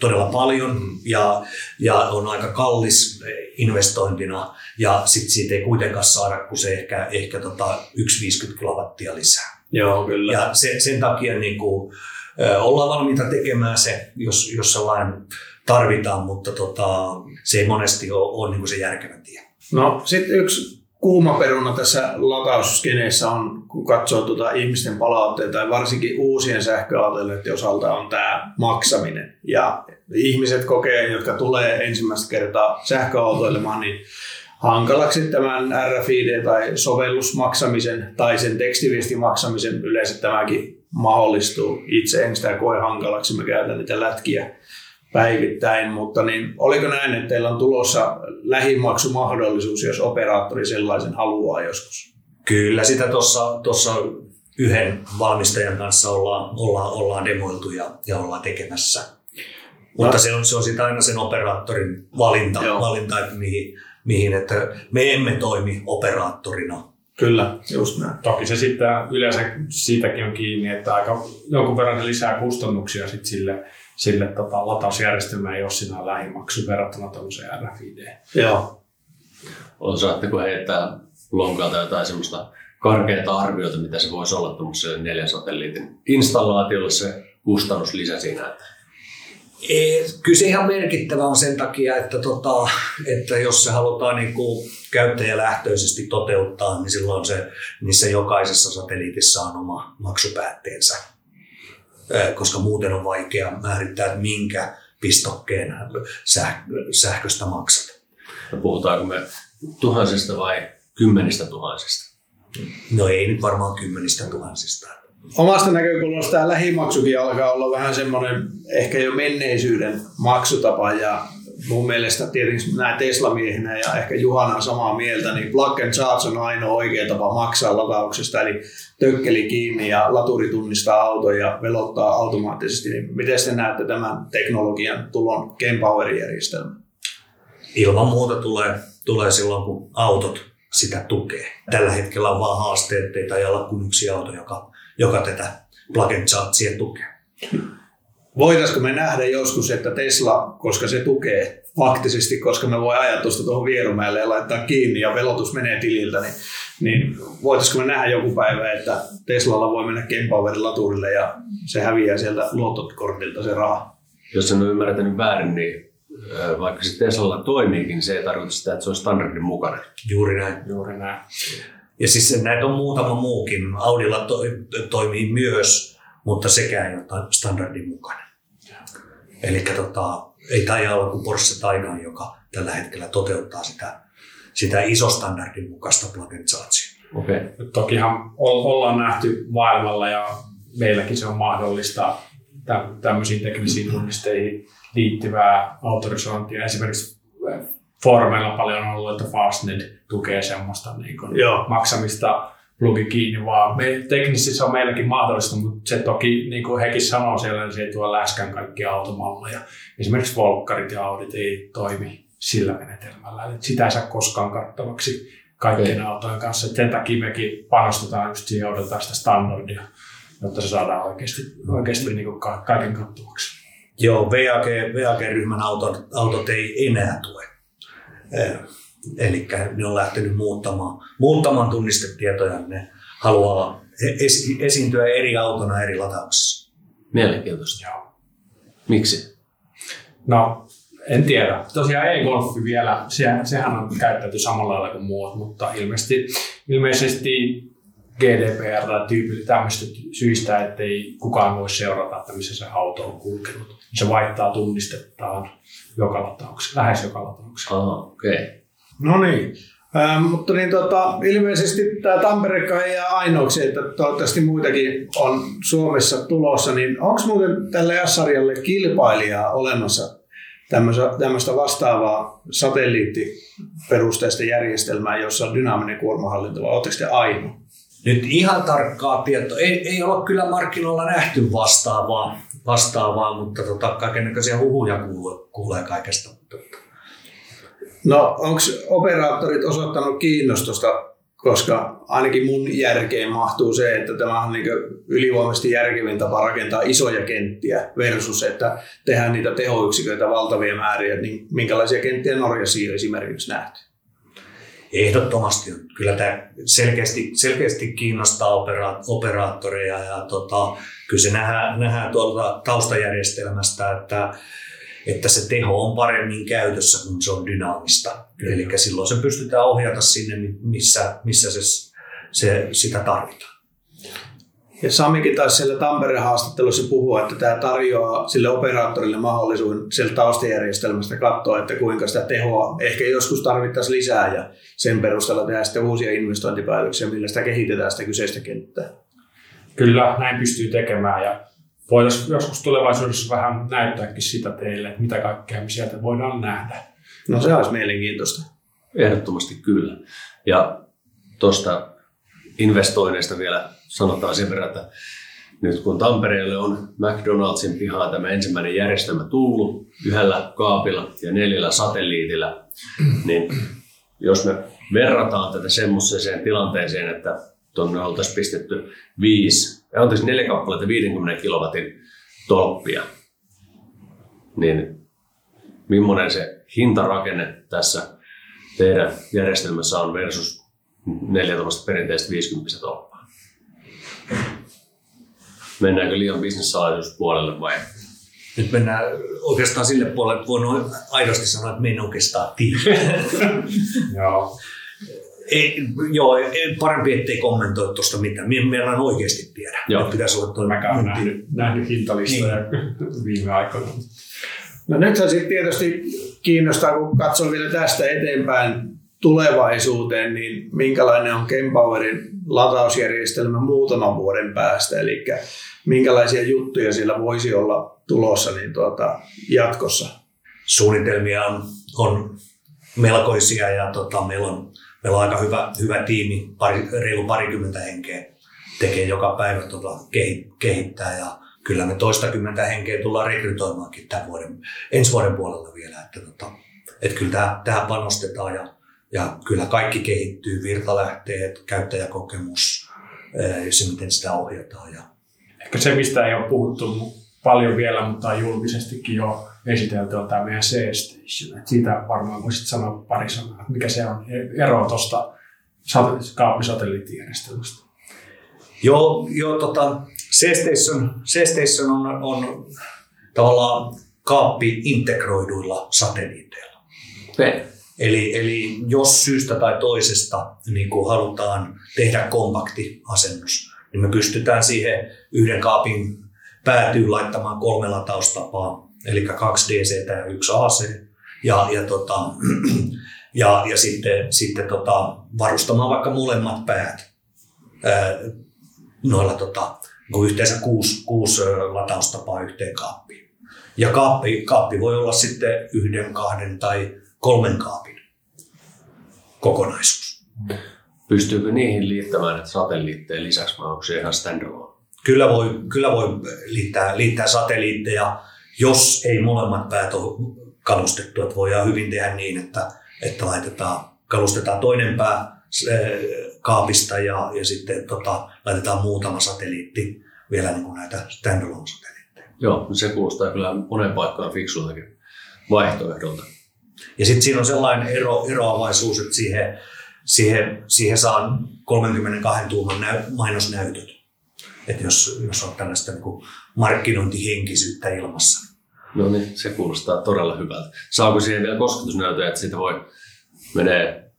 todella paljon ja, ja on aika kallis investointina ja sit siitä ei kuitenkaan saada kuin se ehkä, ehkä tota 1,50 kilowattia lisää. Joo, kyllä. Ja se, sen takia niin kuin, ollaan valmiita tekemään se, jos, jos sellainen tarvitaan, mutta tota, se ei monesti ole, ole niin kuin se järkevä tie. No sitten yksi kuuma peruna tässä latausskeneessä on, kun katsoo tuota ihmisten palautteita ja varsinkin uusien sähköautojen osalta on tämä maksaminen. Ja ihmiset kokee, jotka tulee ensimmäistä kertaa sähköautoilemaan, niin hankalaksi tämän RFID tai sovellusmaksamisen tai sen tekstiviestimaksamisen yleensä tämäkin mahdollistuu. Itse en sitä koe hankalaksi, mä käytän niitä lätkiä päivittäin, mutta niin, oliko näin, että teillä on tulossa lähimaksumahdollisuus, jos operaattori sellaisen haluaa joskus? Kyllä sitä tuossa yhden valmistajan kanssa ollaan, ollaan, ollaan demoiltu ja, ja ollaan tekemässä. Mutta se on, se on sitten aina sen operaattorin valinta, valinta että mihin, mihin, että me emme toimi operaattorina. Kyllä, just näin. Toki se sitten yleensä siitäkin on kiinni, että aika jonkun verran lisää kustannuksia sit sille, sille tota, latausjärjestelmään, jos siinä on lähimaksu verrattuna tuollaiseen RFID. Joo. Osaatteko heittää lonkalta jotain semmoista karkeita arvioita, mitä se voisi olla tuollaiselle neljän satelliitin installaatiolle se kustannuslisä siinä? Että Kyllä se ihan merkittävä on sen takia, että, tota, että jos se halutaan niin kuin käyttäjälähtöisesti toteuttaa, niin silloin se, niissä jokaisessa satelliitissa on oma maksupäätteensä, koska muuten on vaikea määrittää, että minkä pistokkeen sähköstä maksat. Puhutaanko me tuhansista vai kymmenistä tuhansista? No ei nyt varmaan kymmenistä tuhansista omasta näkökulmasta tämä lähimaksukin alkaa olla vähän semmoinen ehkä jo menneisyyden maksutapa ja mielestä tietenkin näin Tesla-miehenä ja ehkä Juhana on samaa mieltä, niin plug and charge on ainoa oikea tapa maksaa latauksesta, eli tökkeli kiinni ja laturi tunnistaa auton ja velottaa automaattisesti. Niin miten te näette tämän teknologian tulon Kempowerin järjestelmä? Ilman muuta tulee, tulee silloin, kun autot sitä tukee. Tällä hetkellä on vaan haasteet, että ei tai olla kuin yksi auto, joka joka tätä plug and chargea tukee. Voitaisiko me nähdä joskus, että Tesla, koska se tukee faktisesti, koska me voi ajaa tuosta tuohon Vierumäelle ja laittaa kiinni ja velotus menee tililtä, niin, niin voitaisiko me nähdä joku päivä, että Teslalla voi mennä Kempowerin laturille ja se häviää sieltä luottokortilta se raha? Jos en ole ymmärtänyt väärin, niin vaikka se Teslalla toimiikin, niin se ei tarkoita sitä, että se on standardin mukainen. Juuri näin. Juuri näin. Ja siis näitä on muutama muukin. Audilla to, toimii myös, mutta sekään ei ole standardin mukainen. Eli tota, ei taida olla kuin Porsche Taycan, joka tällä hetkellä toteuttaa sitä, sitä istandardin mukaista and chargea. Okay. Tokihan ollaan nähty maailmalla ja meilläkin se on mahdollista tämmöisiin teknisiin tunnisteihin liittyvää autorisointia. Esimerkiksi foorumeilla paljon on ollut, että Fastnet tukee semmoista niin kuin maksamista plugi kiinni, vaan me, teknisesti se on meilläkin mahdollista, mutta se toki, niin kuin hekin sanoo siellä, niin se ei tuo läskän kaikkia automalleja. Esimerkiksi Volkkarit ja Audit ei toimi sillä menetelmällä, eli sitä ei saa koskaan kattavaksi kaikkien okay. autojen kanssa. Et sen takia mekin panostetaan just siihen odotetaan sitä standardia, jotta se saadaan oikeasti, oikeasti niin kuin kaiken kattavaksi. Joo, VAG, VAG-ryhmän autot, autot ei enää tue Eli ne on lähtenyt muuttamaan, muuttamaan tunnistetietoja. Ne haluaa esi- esiintyä eri autona eri latauksissa. Mielenkiintoista. Joo. Miksi? No, en tiedä. Tosiaan e-golfi vielä, se, sehän on käytetty samalla lailla kuin muut, mutta ilmeisesti, ilmeisesti GDPR tai tyypillisesti tämmöistä syistä, ettei kukaan voi seurata, että missä se auto on kulkenut. Se vaihtaa tunnistettaan joka latauksessa, lähes joka latauksessa. Ah, okei. Okay. No niin. Ähm, mutta niin tota, ilmeisesti tämä Tampere ei jää ainoaksi, että toivottavasti muitakin on Suomessa tulossa, niin onko muuten tälle S-sarjalle kilpailijaa olemassa tämmöistä vastaavaa satelliittiperusteista järjestelmää, jossa on dynaaminen kuormahallinto, vai oletteko te ainoa? Nyt ihan tarkkaa tietoa. Ei, ei ole kyllä markkinoilla nähty vastaavaa, vastaavaa mutta tota, kaikenlaisia huhuja kuulee, kuulee kaikesta. No onko operaattorit osoittanut kiinnostusta, koska ainakin mun järkeen mahtuu se, että tämä on niin ylivoimaisesti järkevin tapa rakentaa isoja kenttiä versus, että tehdään niitä tehoyksiköitä valtavia määriä, niin minkälaisia kenttiä Norjassa on esimerkiksi nähty? Ehdottomasti. Kyllä tämä selkeästi, selkeästi kiinnostaa opera, operaattoreja ja tota, kyllä se nähdään, nähdään tuolta taustajärjestelmästä, että, että se teho on paremmin käytössä, kun se on dynaamista. Kyllä. Eli silloin se pystytään ohjata sinne, missä, missä se, se, sitä tarvitaan. Ja Samikin taisi siellä Tampereen haastattelussa puhua, että tämä tarjoaa sille operaattorille mahdollisuuden sieltä taustajärjestelmästä katsoa, että kuinka sitä tehoa ehkä joskus tarvittaisiin lisää ja sen perusteella tehdään sitten uusia investointipäätöksiä, millä sitä kehitetään sitä kyseistä kenttää. Kyllä, näin pystyy tekemään ja voitaisiin joskus tulevaisuudessa vähän näyttääkin sitä teille, että mitä kaikkea me sieltä voidaan nähdä. No se olisi mielenkiintoista. Ehdottomasti kyllä. Ja tuosta investoinneista vielä sanotaan sen verran, että nyt kun Tampereelle on McDonaldsin pihaan tämä ensimmäinen järjestelmä tullut yhdellä kaapilla ja neljällä satelliitilla, niin jos me verrataan tätä semmoiseen tilanteeseen, että tuonne oltaisiin pistetty viisi, anteeksi neljä kappaletta 50 kilowatin tolppia, niin millainen se hintarakenne tässä teidän järjestelmässä on versus neljä tuollaista perinteistä 50 tolppaa? Mennäänkö liian bisnessalaisuuspuolelle vai? Nyt mennään oikeastaan sille puolelle, että voin aidosti sanoa, että me en oikeastaan tiedä. Joo. Ei, joo, ei, parempi ettei kommentoi tuosta mitään. Me meillä on oikeasti tiedä. Joo. Nyt pitäisi olla toi Mäkään olen nähnyt, nähnyt hintalistoja viime aikoina. No nyt se sitten tietysti kiinnostaa, kun katsoo vielä tästä eteenpäin tulevaisuuteen, niin minkälainen on Kempowerin latausjärjestelmä muutaman vuoden päästä, eli minkälaisia juttuja siellä voisi olla tulossa niin tuota, jatkossa. suunnitelmia on, on melkoisia ja tota, meillä, on, meillä on aika hyvä, hyvä tiimi, pari, reilu parikymmentä henkeä tekee joka päivä kehi- kehittää ja kyllä me toistakymmentä henkeä tullaan rekrytoimaankin tämän vuoden, ensi vuoden puolella vielä. Että, tota, että kyllä tähän, tähän panostetaan ja, ja kyllä kaikki kehittyy, virtalähteet, käyttäjäkokemus, ja se miten sitä ohjataan. Ja, Ehkä se, mistä ei ole puhuttu paljon vielä, mutta julkisestikin jo esitelty, on tämä meidän C-Station. Et siitä varmaan voisit sanoa pari sanaa, että mikä se on ero tuosta kaappisatelliittijärjestelmästä. Joo, joo tota, C-Station, C-Station on, on tavallaan kaappi integroiduilla satelliiteilla. Okay. Eli, eli jos syystä tai toisesta niin kun halutaan tehdä kompakti asennus, niin me pystytään siihen yhden kaapin päätyyn laittamaan kolme lataustapaa, eli kaksi DC ja yksi AC, ja, ja, tota, ja, ja sitten, sitten tota, varustamaan vaikka molemmat päät ää, noilla tota, yhteensä kuusi, kuusi lataustapaa yhteen kaappiin. Ja kaappi, kaappi voi olla sitten yhden, kahden tai kolmen kaapin kokonaisuus. Pystyykö niihin liittämään näitä satelliitteja lisäksi vai onko se ihan standalone? Kyllä voi, kyllä voi liittää, liittää satelliitteja, jos ei molemmat päät ole kalustettu. Että voidaan hyvin tehdä niin, että, että laitetaan, kalustetaan toinen pää kaapista ja, ja sitten tota, laitetaan muutama satelliitti vielä niin kuin näitä standalone satelliitteja. Joo, se kuulostaa kyllä monen paikkaan fiksultakin vaihtoehdolta. Ja sitten siinä on sellainen ero, eroavaisuus, että siihen, siihen, siihen saan 32 tuuman näy, mainosnäytöt. Että jos, jos on tällaista niin kuin markkinointihenkisyyttä ilmassa. No niin, se kuulostaa todella hyvältä. Saako siihen vielä kosketusnäytöjä, että siitä voi menee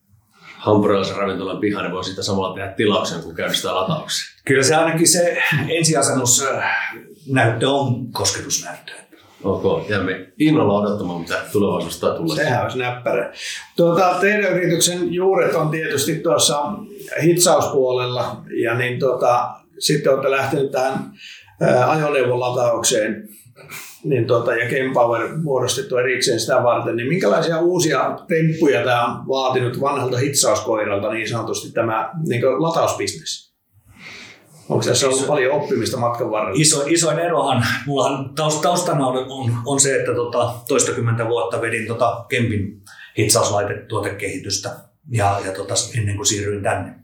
hampurilaisen ravintolan pihaan, niin voi siitä samalla tehdä tilauksen, kun käynnistää latauksia. Kyllä se ainakin se ensiasennusnäyttö on kosketusnäyttö. Ok, jäämme innolla odottamaan, mitä tulevaisuudesta tulee. Sehän olisi näppärä. Tuota, teidän yrityksen juuret on tietysti tuossa hitsauspuolella ja niin tuota, sitten olette lähtenyt tähän ää, ajoneuvolataukseen niin tuota, ja Kempower muodostettu erikseen sitä varten, niin minkälaisia uusia temppuja tämä on vaatinut vanhalta hitsauskoiralta niin sanotusti tämä niin latausbisnes? Onko tässä ollut paljon oppimista matkan varrella? Iso, isoin erohan, mulla on taust- taustana on, on, on se, että tota, toistakymmentä vuotta vedin tota Kempin hitsauslaitetuotekehitystä ja, ja tota, ennen kuin siirryin tänne.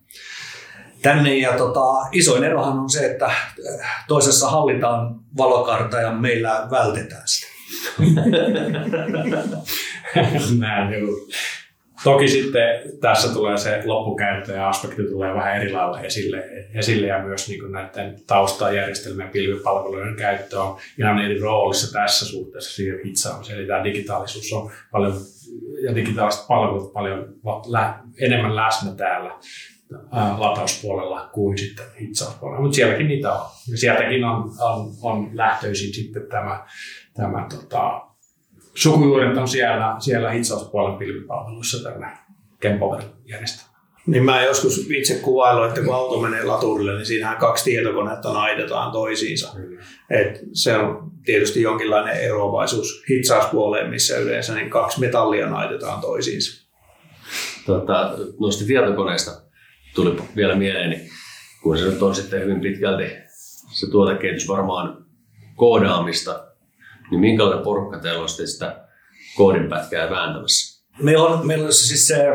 Tänne ja tota, isoin erohan on se, että äh, toisessa hallitaan valokarta ja meillä vältetään sitä. Näin, joo. Toki sitten tässä tulee se loppukäyttö ja aspekti tulee vähän eri lailla esille, esille ja myös niin kuin näiden taustajärjestelmien ja käyttö on ihan eri roolissa tässä suhteessa siihen hitsaamiseen. Eli tämä digitaalisuus on paljon ja digitaaliset palvelut paljon enemmän läsnä täällä. Ää, latauspuolella kuin sitten hitsauspuolella. Mutta sielläkin niitä on. Ja sieltäkin on, on, on lähtöisin sitten tämä, tämä tota, sukujuuret on siellä, siellä hitsauspuolen pilvipalveluissa tällä Kempover-järjestelmällä. Niin mä joskus itse kuvailu, että kun auto menee laturille, niin siinähän kaksi tietokonetta naitetaan toisiinsa. Et se on tietysti jonkinlainen eroavaisuus hitsauspuoleen, missä yleensä niin kaksi metallia naitetaan toisiinsa. Tota, noista tietokoneista tuli vielä mieleen, niin kun se nyt on sitten hyvin pitkälti se tuotekehitys varmaan koodaamista, niin minkälainen porukka teillä on sitä koodinpätkää vääntämässä? Meillä on, meillä on siis se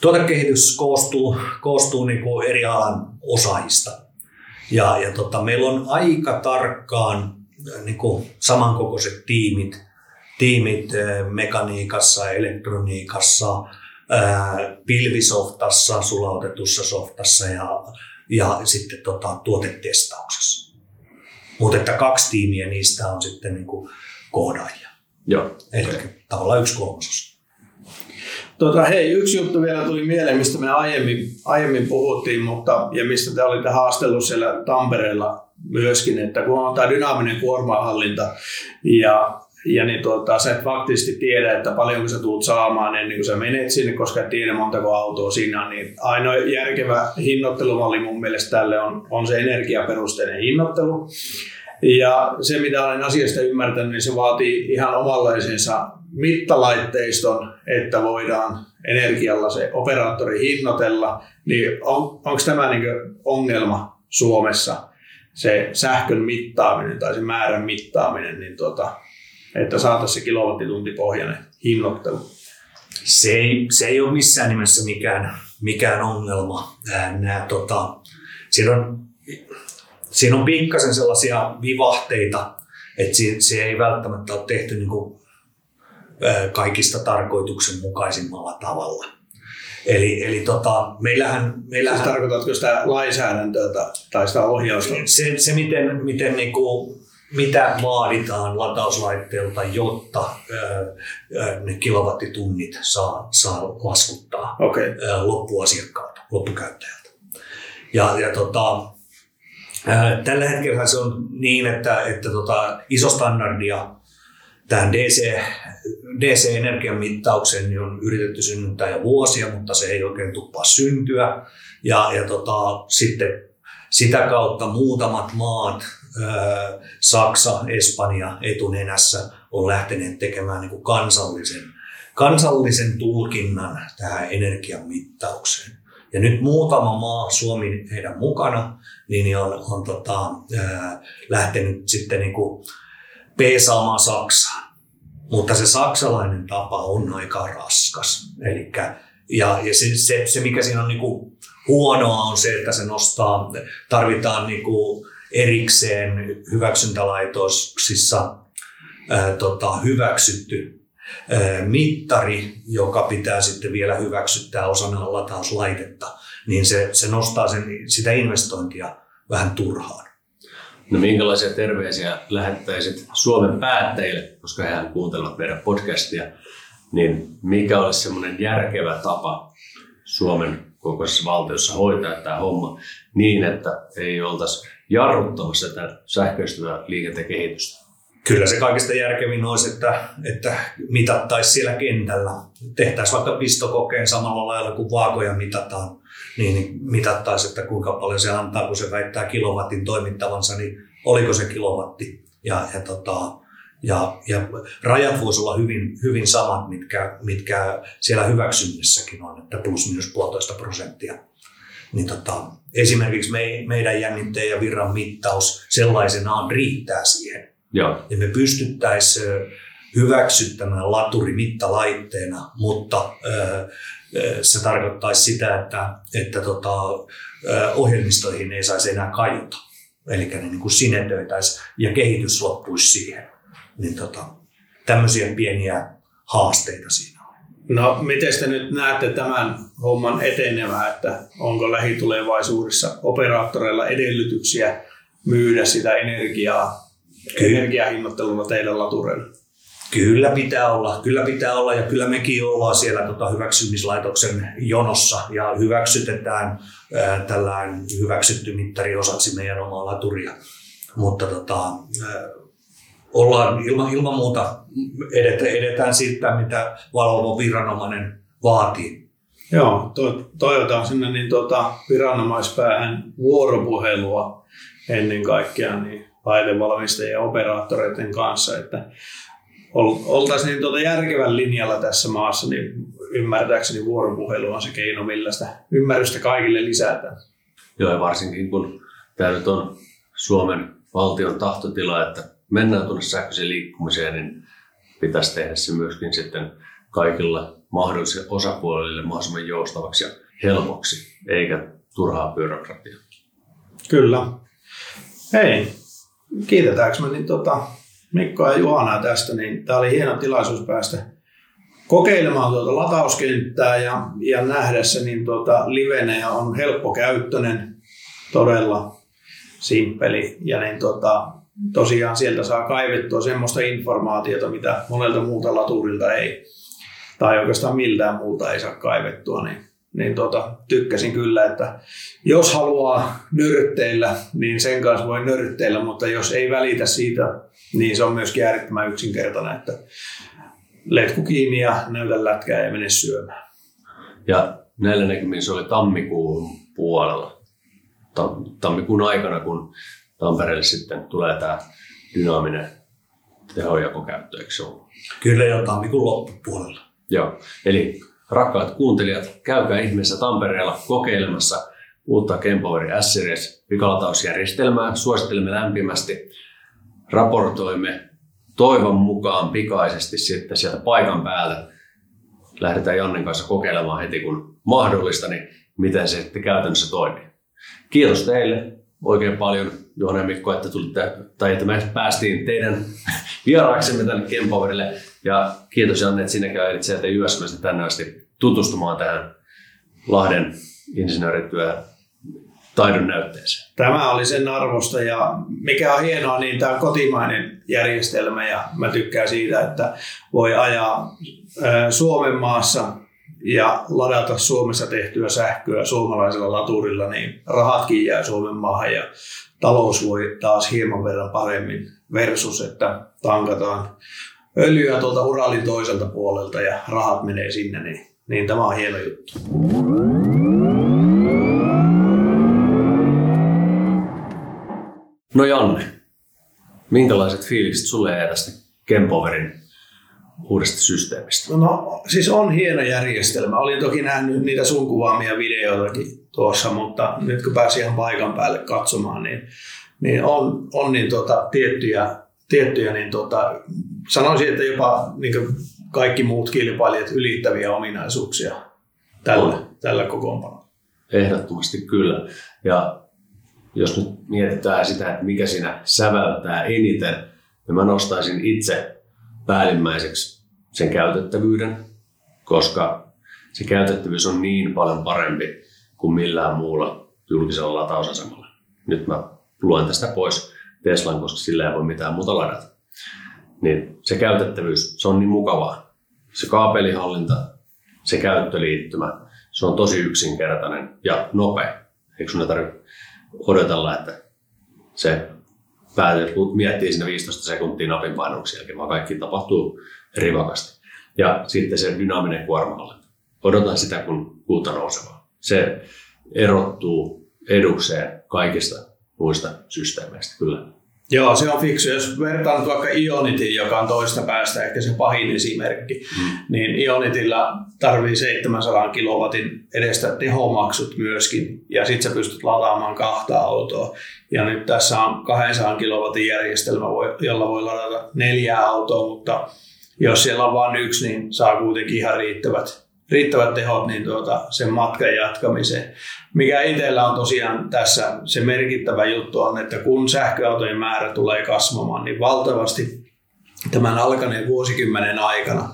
tuotekehitys koostuu, koostuu niin kuin eri alan osaajista. Ja, ja tota, meillä on aika tarkkaan niin kuin samankokoiset tiimit, tiimit eh, mekaniikassa, elektroniikassa, pilvisoftassa, sulautetussa softassa ja, ja sitten tota, tuotetestauksessa. Mutta että kaksi tiimiä niistä on sitten niin kuin koodaajia. Joo. Eli okay. tavallaan yksi kolmasosa. Tota, hei, yksi juttu vielä tuli mieleen, mistä me aiemmin, aiemmin puhuttiin, mutta, ja mistä te olitte haastellut siellä Tampereella myöskin, että kun on tämä dynaaminen kuormahallinta ja ja niin tuota, sä et faktisesti tiedä, että paljonko sä tuut saamaan ennen kuin sä menet sinne, koska et tiedä montako autoa siinä on. Niin ainoa järkevä hinnoittelumalli mun mielestä tälle on, on se energiaperusteinen hinnoittelu. Ja se, mitä olen asiasta ymmärtänyt, niin se vaatii ihan omanlaisensa mittalaitteiston, että voidaan energialla se operaattori hinnoitella. Niin on, onko tämä niin ongelma Suomessa, se sähkön mittaaminen tai se määrän mittaaminen, niin tuota, että saataisiin se kilowattituntipohjainen hinnoittelu. Se ei, se ei ole missään nimessä mikään, mikään ongelma. Nää, tota, siinä, on, siinä on pikkasen sellaisia vivahteita, että se, se ei välttämättä ole tehty niin kuin, kaikista tarkoituksenmukaisimmalla tavalla. Eli, eli tota, meillähän, meillähän... Siis tarkoitatko sitä lainsäädäntöä tai sitä ohjausta? Se, se miten, miten niin kuin mitä vaaditaan latauslaitteelta, jotta ne kilowattitunnit saa, saa laskuttaa okay. loppuasiakkaalta, loppukäyttäjältä. Ja, ja tota, tällä hetkellä se on niin, että, että tota, iso standardia tähän DC, DC-energian mittaukseen niin on yritetty synnyttää jo vuosia, mutta se ei oikein tuppaa syntyä. Ja, ja tota, sitten sitä kautta muutamat maat Saksa, Espanja etunenässä on lähteneet tekemään niin kuin kansallisen, kansallisen tulkinnan tähän energian mittaukseen. Ja nyt muutama maa, Suomi heidän mukana, niin on, on tota, ää, lähtenyt sitten niin kuin peesaamaan Saksaa. Mutta se saksalainen tapa on aika raskas. Elikkä, ja ja se, se, se, mikä siinä on niin kuin huonoa, on se, että se nostaa, tarvitaan niin kuin erikseen hyväksyntälaitoksissa ää, tota, hyväksytty ää, mittari, joka pitää sitten vielä hyväksyttää osana latauslaitetta, niin se, se nostaa sen, sitä investointia vähän turhaan. No minkälaisia terveisiä lähettäisit Suomen päättäjille, koska hehän kuuntelevat meidän podcastia, niin mikä olisi semmoinen järkevä tapa Suomen kokoisessa valtiossa hoitaa tämä homma niin, että ei oltaisi jarruttamassa tätä sähköistyvää liikenteen kehitystä? Kyllä se kaikista järkevin olisi, että, että mitattaisiin siellä kentällä. Tehtäisiin vaikka pistokokeen samalla lailla kuin vaakoja mitataan, niin, niin mitattaisiin, että kuinka paljon se antaa, kun se väittää kilowattin toimittavansa, niin oliko se kilowatti. Ja, ja, tota, ja, ja rajat voisivat olla hyvin, hyvin samat, mitkä, mitkä siellä hyväksynnässäkin on, että plus minus puolitoista prosenttia niin tota, esimerkiksi me, meidän jännitteen ja virran mittaus sellaisenaan riittää siihen. Joo. Ja me pystyttäisiin hyväksyttämään laturi mittalaitteena, mutta se tarkoittaisi sitä, että, että tota, ohjelmistoihin ei saisi enää kajota. Eli ne niin kuin sinetöitäisi ja kehitys loppuisi siihen. Niin tota, tämmöisiä pieniä haasteita siinä. No, miten te nyt näette tämän homman etenevää, että onko lähitulevaisuudessa operaattoreilla edellytyksiä myydä sitä energiaa, energiahinnoitteluna teidän latureille? Kyllä pitää olla, kyllä pitää olla ja kyllä mekin ollaan siellä tota hyväksymislaitoksen jonossa ja hyväksytetään ää, tällään hyväksytty mittari osaksi meidän omaa laturia. Mutta tota, ää, ollaan ilman, ilman muuta edetään, edetään siitä, mitä valvova viranomainen vaatii. Joo, to, toivotaan sinne niin tota, viranomaispäähän vuoropuhelua ennen kaikkea niin laitevalmistajien ja operaattoreiden kanssa, että oltaisiin niin tuota järkevän linjalla tässä maassa, niin ymmärtääkseni vuoropuhelu on se keino, millä sitä ymmärrystä kaikille lisätään. Joo, ja varsinkin kun tämä nyt on Suomen valtion tahtotila, että mennään tuonne sähköiseen liikkumiseen, niin pitäisi tehdä se myöskin sitten kaikilla mahdollisille osapuolille mahdollisimman joustavaksi ja helpoksi, eikä turhaa byrokratiaa. Kyllä. Hei, kiitetäänkö me niin tota, Mikko ja Juhana tästä, niin tämä oli hieno tilaisuus päästä kokeilemaan tuota latauskenttää ja, ja nähdä se niin tuota livenä ja on helppokäyttöinen, todella simppeli ja niin tuota, tosiaan sieltä saa kaivettua semmoista informaatiota, mitä monelta muulta laturilta ei tai oikeastaan miltään muuta ei saa kaivettua, niin, niin tota, tykkäsin kyllä, että jos haluaa nyrtteillä, niin sen kanssa voi nyrtteillä, mutta jos ei välitä siitä, niin se on myös äärettömän yksinkertainen, että letku kiinni ja näytä lätkää ja mene syömään. Ja näillä näkymin se oli tammikuun puolella, tammikuun aikana, kun Tampereelle sitten tulee tämä dynaaminen tehojakokäyttö, eikö se ole? Kyllä jo tammikuun loppupuolella. Joo, eli rakkaat kuuntelijat, käykää ihmeessä Tampereella kokeilemassa uutta Kempower S-Series vikalatausjärjestelmää. Suosittelemme lämpimästi. Raportoimme toivon mukaan pikaisesti sitten sieltä paikan päältä. Lähdetään Jannen kanssa kokeilemaan heti kun mahdollista, niin miten se sitten käytännössä toimii. Kiitos teille oikein paljon, Johanna ja Mikko, että tulitte, tai että me päästiin teidän vieraaksemme tänne Kempowerille. Ja kiitos Janne, että sinä käydit sieltä Jyväskylästä tänne asti tutustumaan tähän Lahden insinöörityö taidon näytteeseen. Tämä oli sen arvosta ja mikä on hienoa, niin tämä on kotimainen järjestelmä ja mä tykkään siitä, että voi ajaa Suomen maassa ja ladata Suomessa tehtyä sähköä suomalaisella laturilla, niin rahatkin jää Suomen maahan ja talous voi taas hieman verran paremmin versus, että tankataan öljyä tuolta Uralin toiselta puolelta ja rahat menee sinne, niin, niin tämä on hieno juttu. No Janne, minkälaiset fiilikset sulle jää tästä Kempoverin uudesta systeemistä? No siis on hieno järjestelmä. Olin toki nähnyt niitä sun kuvaamia videoitakin tuossa, mutta nyt kun pääsin ihan paikan päälle katsomaan, niin, niin on, on niin tota, tiettyjä, tiettyjä niin tota, sanoisin, että jopa niin kaikki muut kilpailijat ylittäviä ominaisuuksia tällä, tällä kokoonpanolla. Ehdottomasti kyllä. Ja jos nyt mietitään sitä, että mikä siinä säväyttää eniten, niin mä nostaisin itse päällimmäiseksi sen käytettävyyden, koska se käytettävyys on niin paljon parempi kuin millään muulla julkisella latausasemalla. Nyt mä luen tästä pois Teslan, koska sillä ei voi mitään muuta ladata. Niin se käytettävyys, se on niin mukavaa. Se kaapelihallinta, se käyttöliittymä, se on tosi yksinkertainen ja nopea. Eikö sun tarvitse odotella, että se päätet, miettii siinä 15 sekuntia napin jälkeen, vaan kaikki tapahtuu rivakasti. Ja sitten se dynaaminen kuormahallinta. Odotan sitä, kun kulta nousevaa. Se erottuu edukseen kaikista muista systeemeistä, kyllä. Joo, se on fiksu. Jos vertaan vaikka Ionity, joka on toista päästä ehkä se pahin esimerkki, hmm. niin Ionitilla tarvii 700 kilowatin edestä tehomaksut myöskin, ja sitten sä pystyt lataamaan kahta autoa. Ja nyt tässä on 200 kilowatin järjestelmä, jolla voi ladata neljää autoa, mutta jos siellä on vain yksi, niin saa kuitenkin ihan riittävät riittävät tehot niin tuota, sen matkan jatkamiseen. Mikä itsellä on tosiaan tässä se merkittävä juttu on, että kun sähköautojen määrä tulee kasvamaan, niin valtavasti tämän alkaneen vuosikymmenen aikana,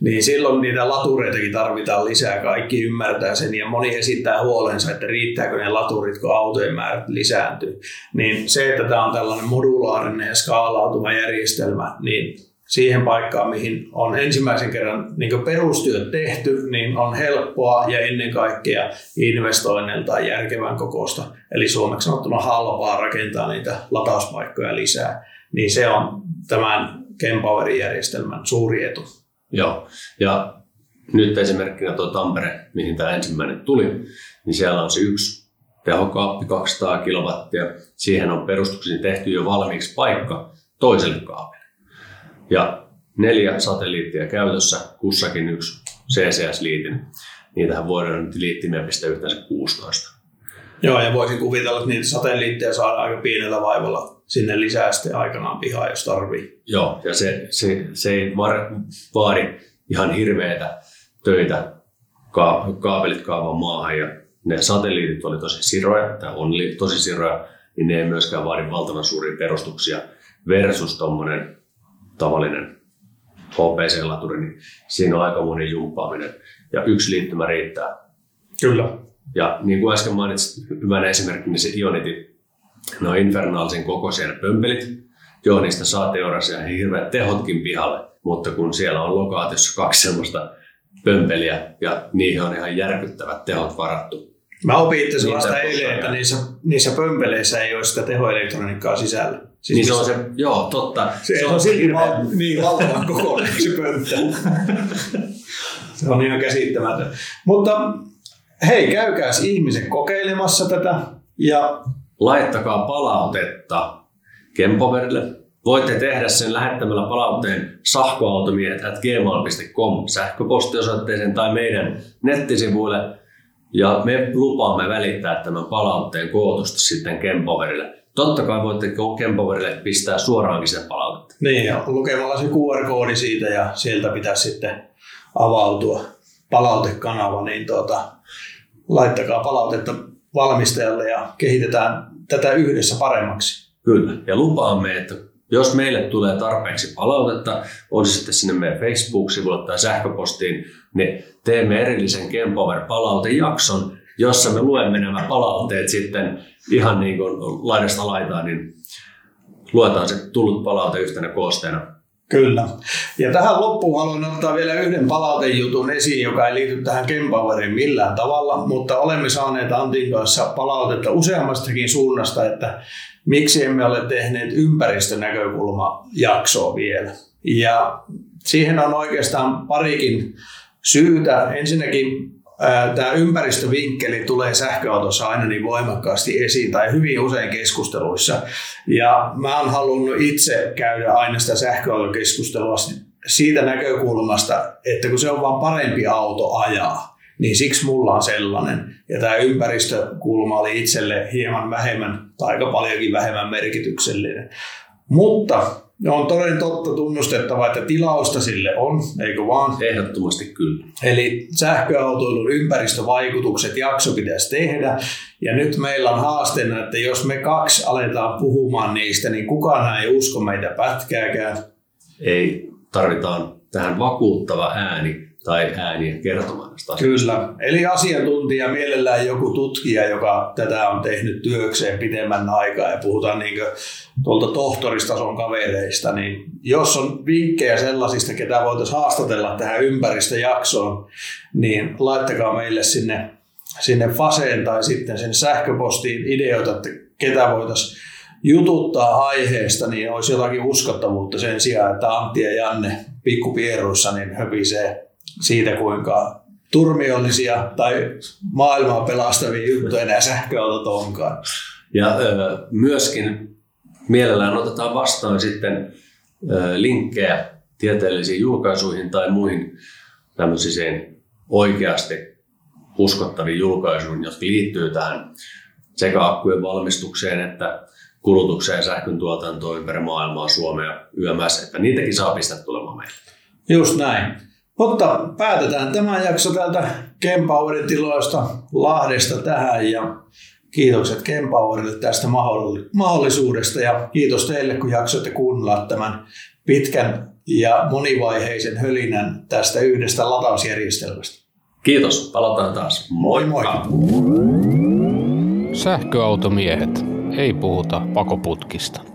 niin silloin niitä latureitakin tarvitaan lisää. Kaikki ymmärtää sen ja moni esittää huolensa, että riittääkö ne laturit, kun autojen määrät lisääntyy. Niin se, että tämä on tällainen modulaarinen ja skaalautuva järjestelmä, niin siihen paikkaan, mihin on ensimmäisen kerran niin perustyöt tehty, niin on helppoa ja ennen kaikkea investoinnilta järkevän kokosta. Eli suomeksi sanottuna halpaa rakentaa niitä latauspaikkoja lisää. Niin se on tämän Kempowerin järjestelmän suuri etu. Joo, ja nyt esimerkkinä tuo Tampere, mihin tämä ensimmäinen tuli, niin siellä on se yksi tehokaappi 200 kilowattia. Siihen on perustuksiin tehty jo valmiiksi paikka toiselle kaapille. Ja neljä satelliittia käytössä, kussakin yksi CCS-liitin. Niitähän voidaan nyt liittimiä pistää yhteensä 16. Joo, ja voisin kuvitella, että niitä satelliitteja saadaan aika pienellä vaivalla sinne lisää sitten aikanaan pihaa, jos tarvii. Joo, ja se, se, se ei vaadi ihan hirveitä töitä ka- kaapelit kaavan maahan ja ne satelliitit oli tosi siroja, tai on tosi siroja, niin ne ei myöskään vaadi valtavan suuria perustuksia versus tuommoinen tavallinen HPC-laturi, niin siinä on aika moni jumppaaminen ja yksi liittymä riittää. Kyllä. Ja niin kuin äsken mainitsit, hyvänä esimerkki, niin se Ionity, ne on infernaalisen kokoisia ne pömpelit. Joo, niistä saa teoriassa ihan hirveät tehotkin pihalle, mutta kun siellä on lokaatiossa kaksi semmoista pömpeliä ja niihin on ihan järkyttävät tehot varattu. Mä opin itse asiassa vasta eilen, että niissä, niissä pömpeleissä ei ole sitä tehoelektroniikkaa sisällä. Siis niin se on se, joo, totta. Se, se on, on silti val, niin valtavan kokoinen se pönttö. se on ihan käsittämätön. Mutta hei, käykääs ihmiset kokeilemassa tätä. Ja... Laittakaa palautetta Kempoverille Voitte tehdä sen lähettämällä palautteen sahkoautomiehet.gmail.com sähköpostiosoitteeseen tai meidän nettisivuille. Ja me lupaamme välittää tämän palautteen kootusta sitten Kempoverille. Totta kai voitte Kempoverille pistää suoraankin sen palautetta. Niin, ja lukemalla se QR-koodi siitä ja sieltä pitäisi sitten avautua palautekanava, niin tuota, laittakaa palautetta valmistajalle ja kehitetään tätä yhdessä paremmaksi. Kyllä, ja lupaamme, että jos meille tulee tarpeeksi palautetta, on se sitten sinne meidän Facebook-sivulle tai sähköpostiin, niin teemme erillisen Kempower palautejakson, jossa me luemme nämä palautteet sitten ihan niin kuin laidasta laitaan, niin luetaan se tullut palaute yhtenä koosteena. Kyllä. Ja tähän loppuun haluan ottaa vielä yhden palautejutun esiin, joka ei liity tähän Kempoweriin millään tavalla, mutta olemme saaneet Antin kanssa palautetta useammastakin suunnasta, että miksi emme ole tehneet ympäristönäkökulmajaksoa vielä. Ja siihen on oikeastaan parikin syytä. Ensinnäkin tämä ympäristövinkkeli tulee sähköautossa aina niin voimakkaasti esiin tai hyvin usein keskusteluissa. Ja mä oon halunnut itse käydä aina sitä sähköautokeskustelua siitä näkökulmasta, että kun se on vaan parempi auto ajaa, niin siksi mulla on sellainen. Ja tämä ympäristökulma oli itselle hieman vähemmän tai aika paljonkin vähemmän merkityksellinen. Mutta on toden totta tunnustettava, että tilausta sille on, eikö vaan? Ehdottomasti kyllä. Eli sähköautoilun ympäristövaikutukset jakso pitäisi tehdä. Ja nyt meillä on haasteena, että jos me kaksi aletaan puhumaan niistä, niin kukaan ei usko meitä pätkääkään. Ei, tarvitaan tähän vakuuttava ääni tai ääniä kertomaan tästä Kyllä. Eli asiantuntija, mielellään joku tutkija, joka tätä on tehnyt työkseen pitemmän aikaa ja puhutaan niin tuolta tohtoristason kavereista, niin jos on vinkkejä sellaisista, ketä voitaisiin haastatella tähän ympäristöjaksoon, niin laittakaa meille sinne, sinne Faseen tai sitten sen sähköpostiin ideoita, että ketä voitaisiin jututtaa aiheesta, niin olisi jotakin uskottavuutta sen sijaan, että Antti ja Janne pikkupieruissa niin höpisee siitä, kuinka turmiollisia tai maailmaa pelastavia juttuja nämä sähköautot onkaan. Ja ö, myöskin mielellään otetaan vastaan sitten ö, linkkejä tieteellisiin julkaisuihin tai muihin tämmöisiin oikeasti uskottaviin julkaisuihin, jotka liittyy tähän sekä akkujen valmistukseen että kulutukseen sähkön tuotantoon ympäri maailmaa, Suomea, YMS, että niitäkin saa pistää tulemaan meille. Just näin. Mutta päätetään tämä jakso täältä Kempowerin tiloista Lahdesta tähän ja kiitokset Kempowerille tästä mahdollisuudesta ja kiitos teille, kun jaksoitte kuunnella tämän pitkän ja monivaiheisen hölinän tästä yhdestä latausjärjestelmästä. Kiitos, palataan taas. Moi moi! Sähköautomiehet, ei puhuta pakoputkista.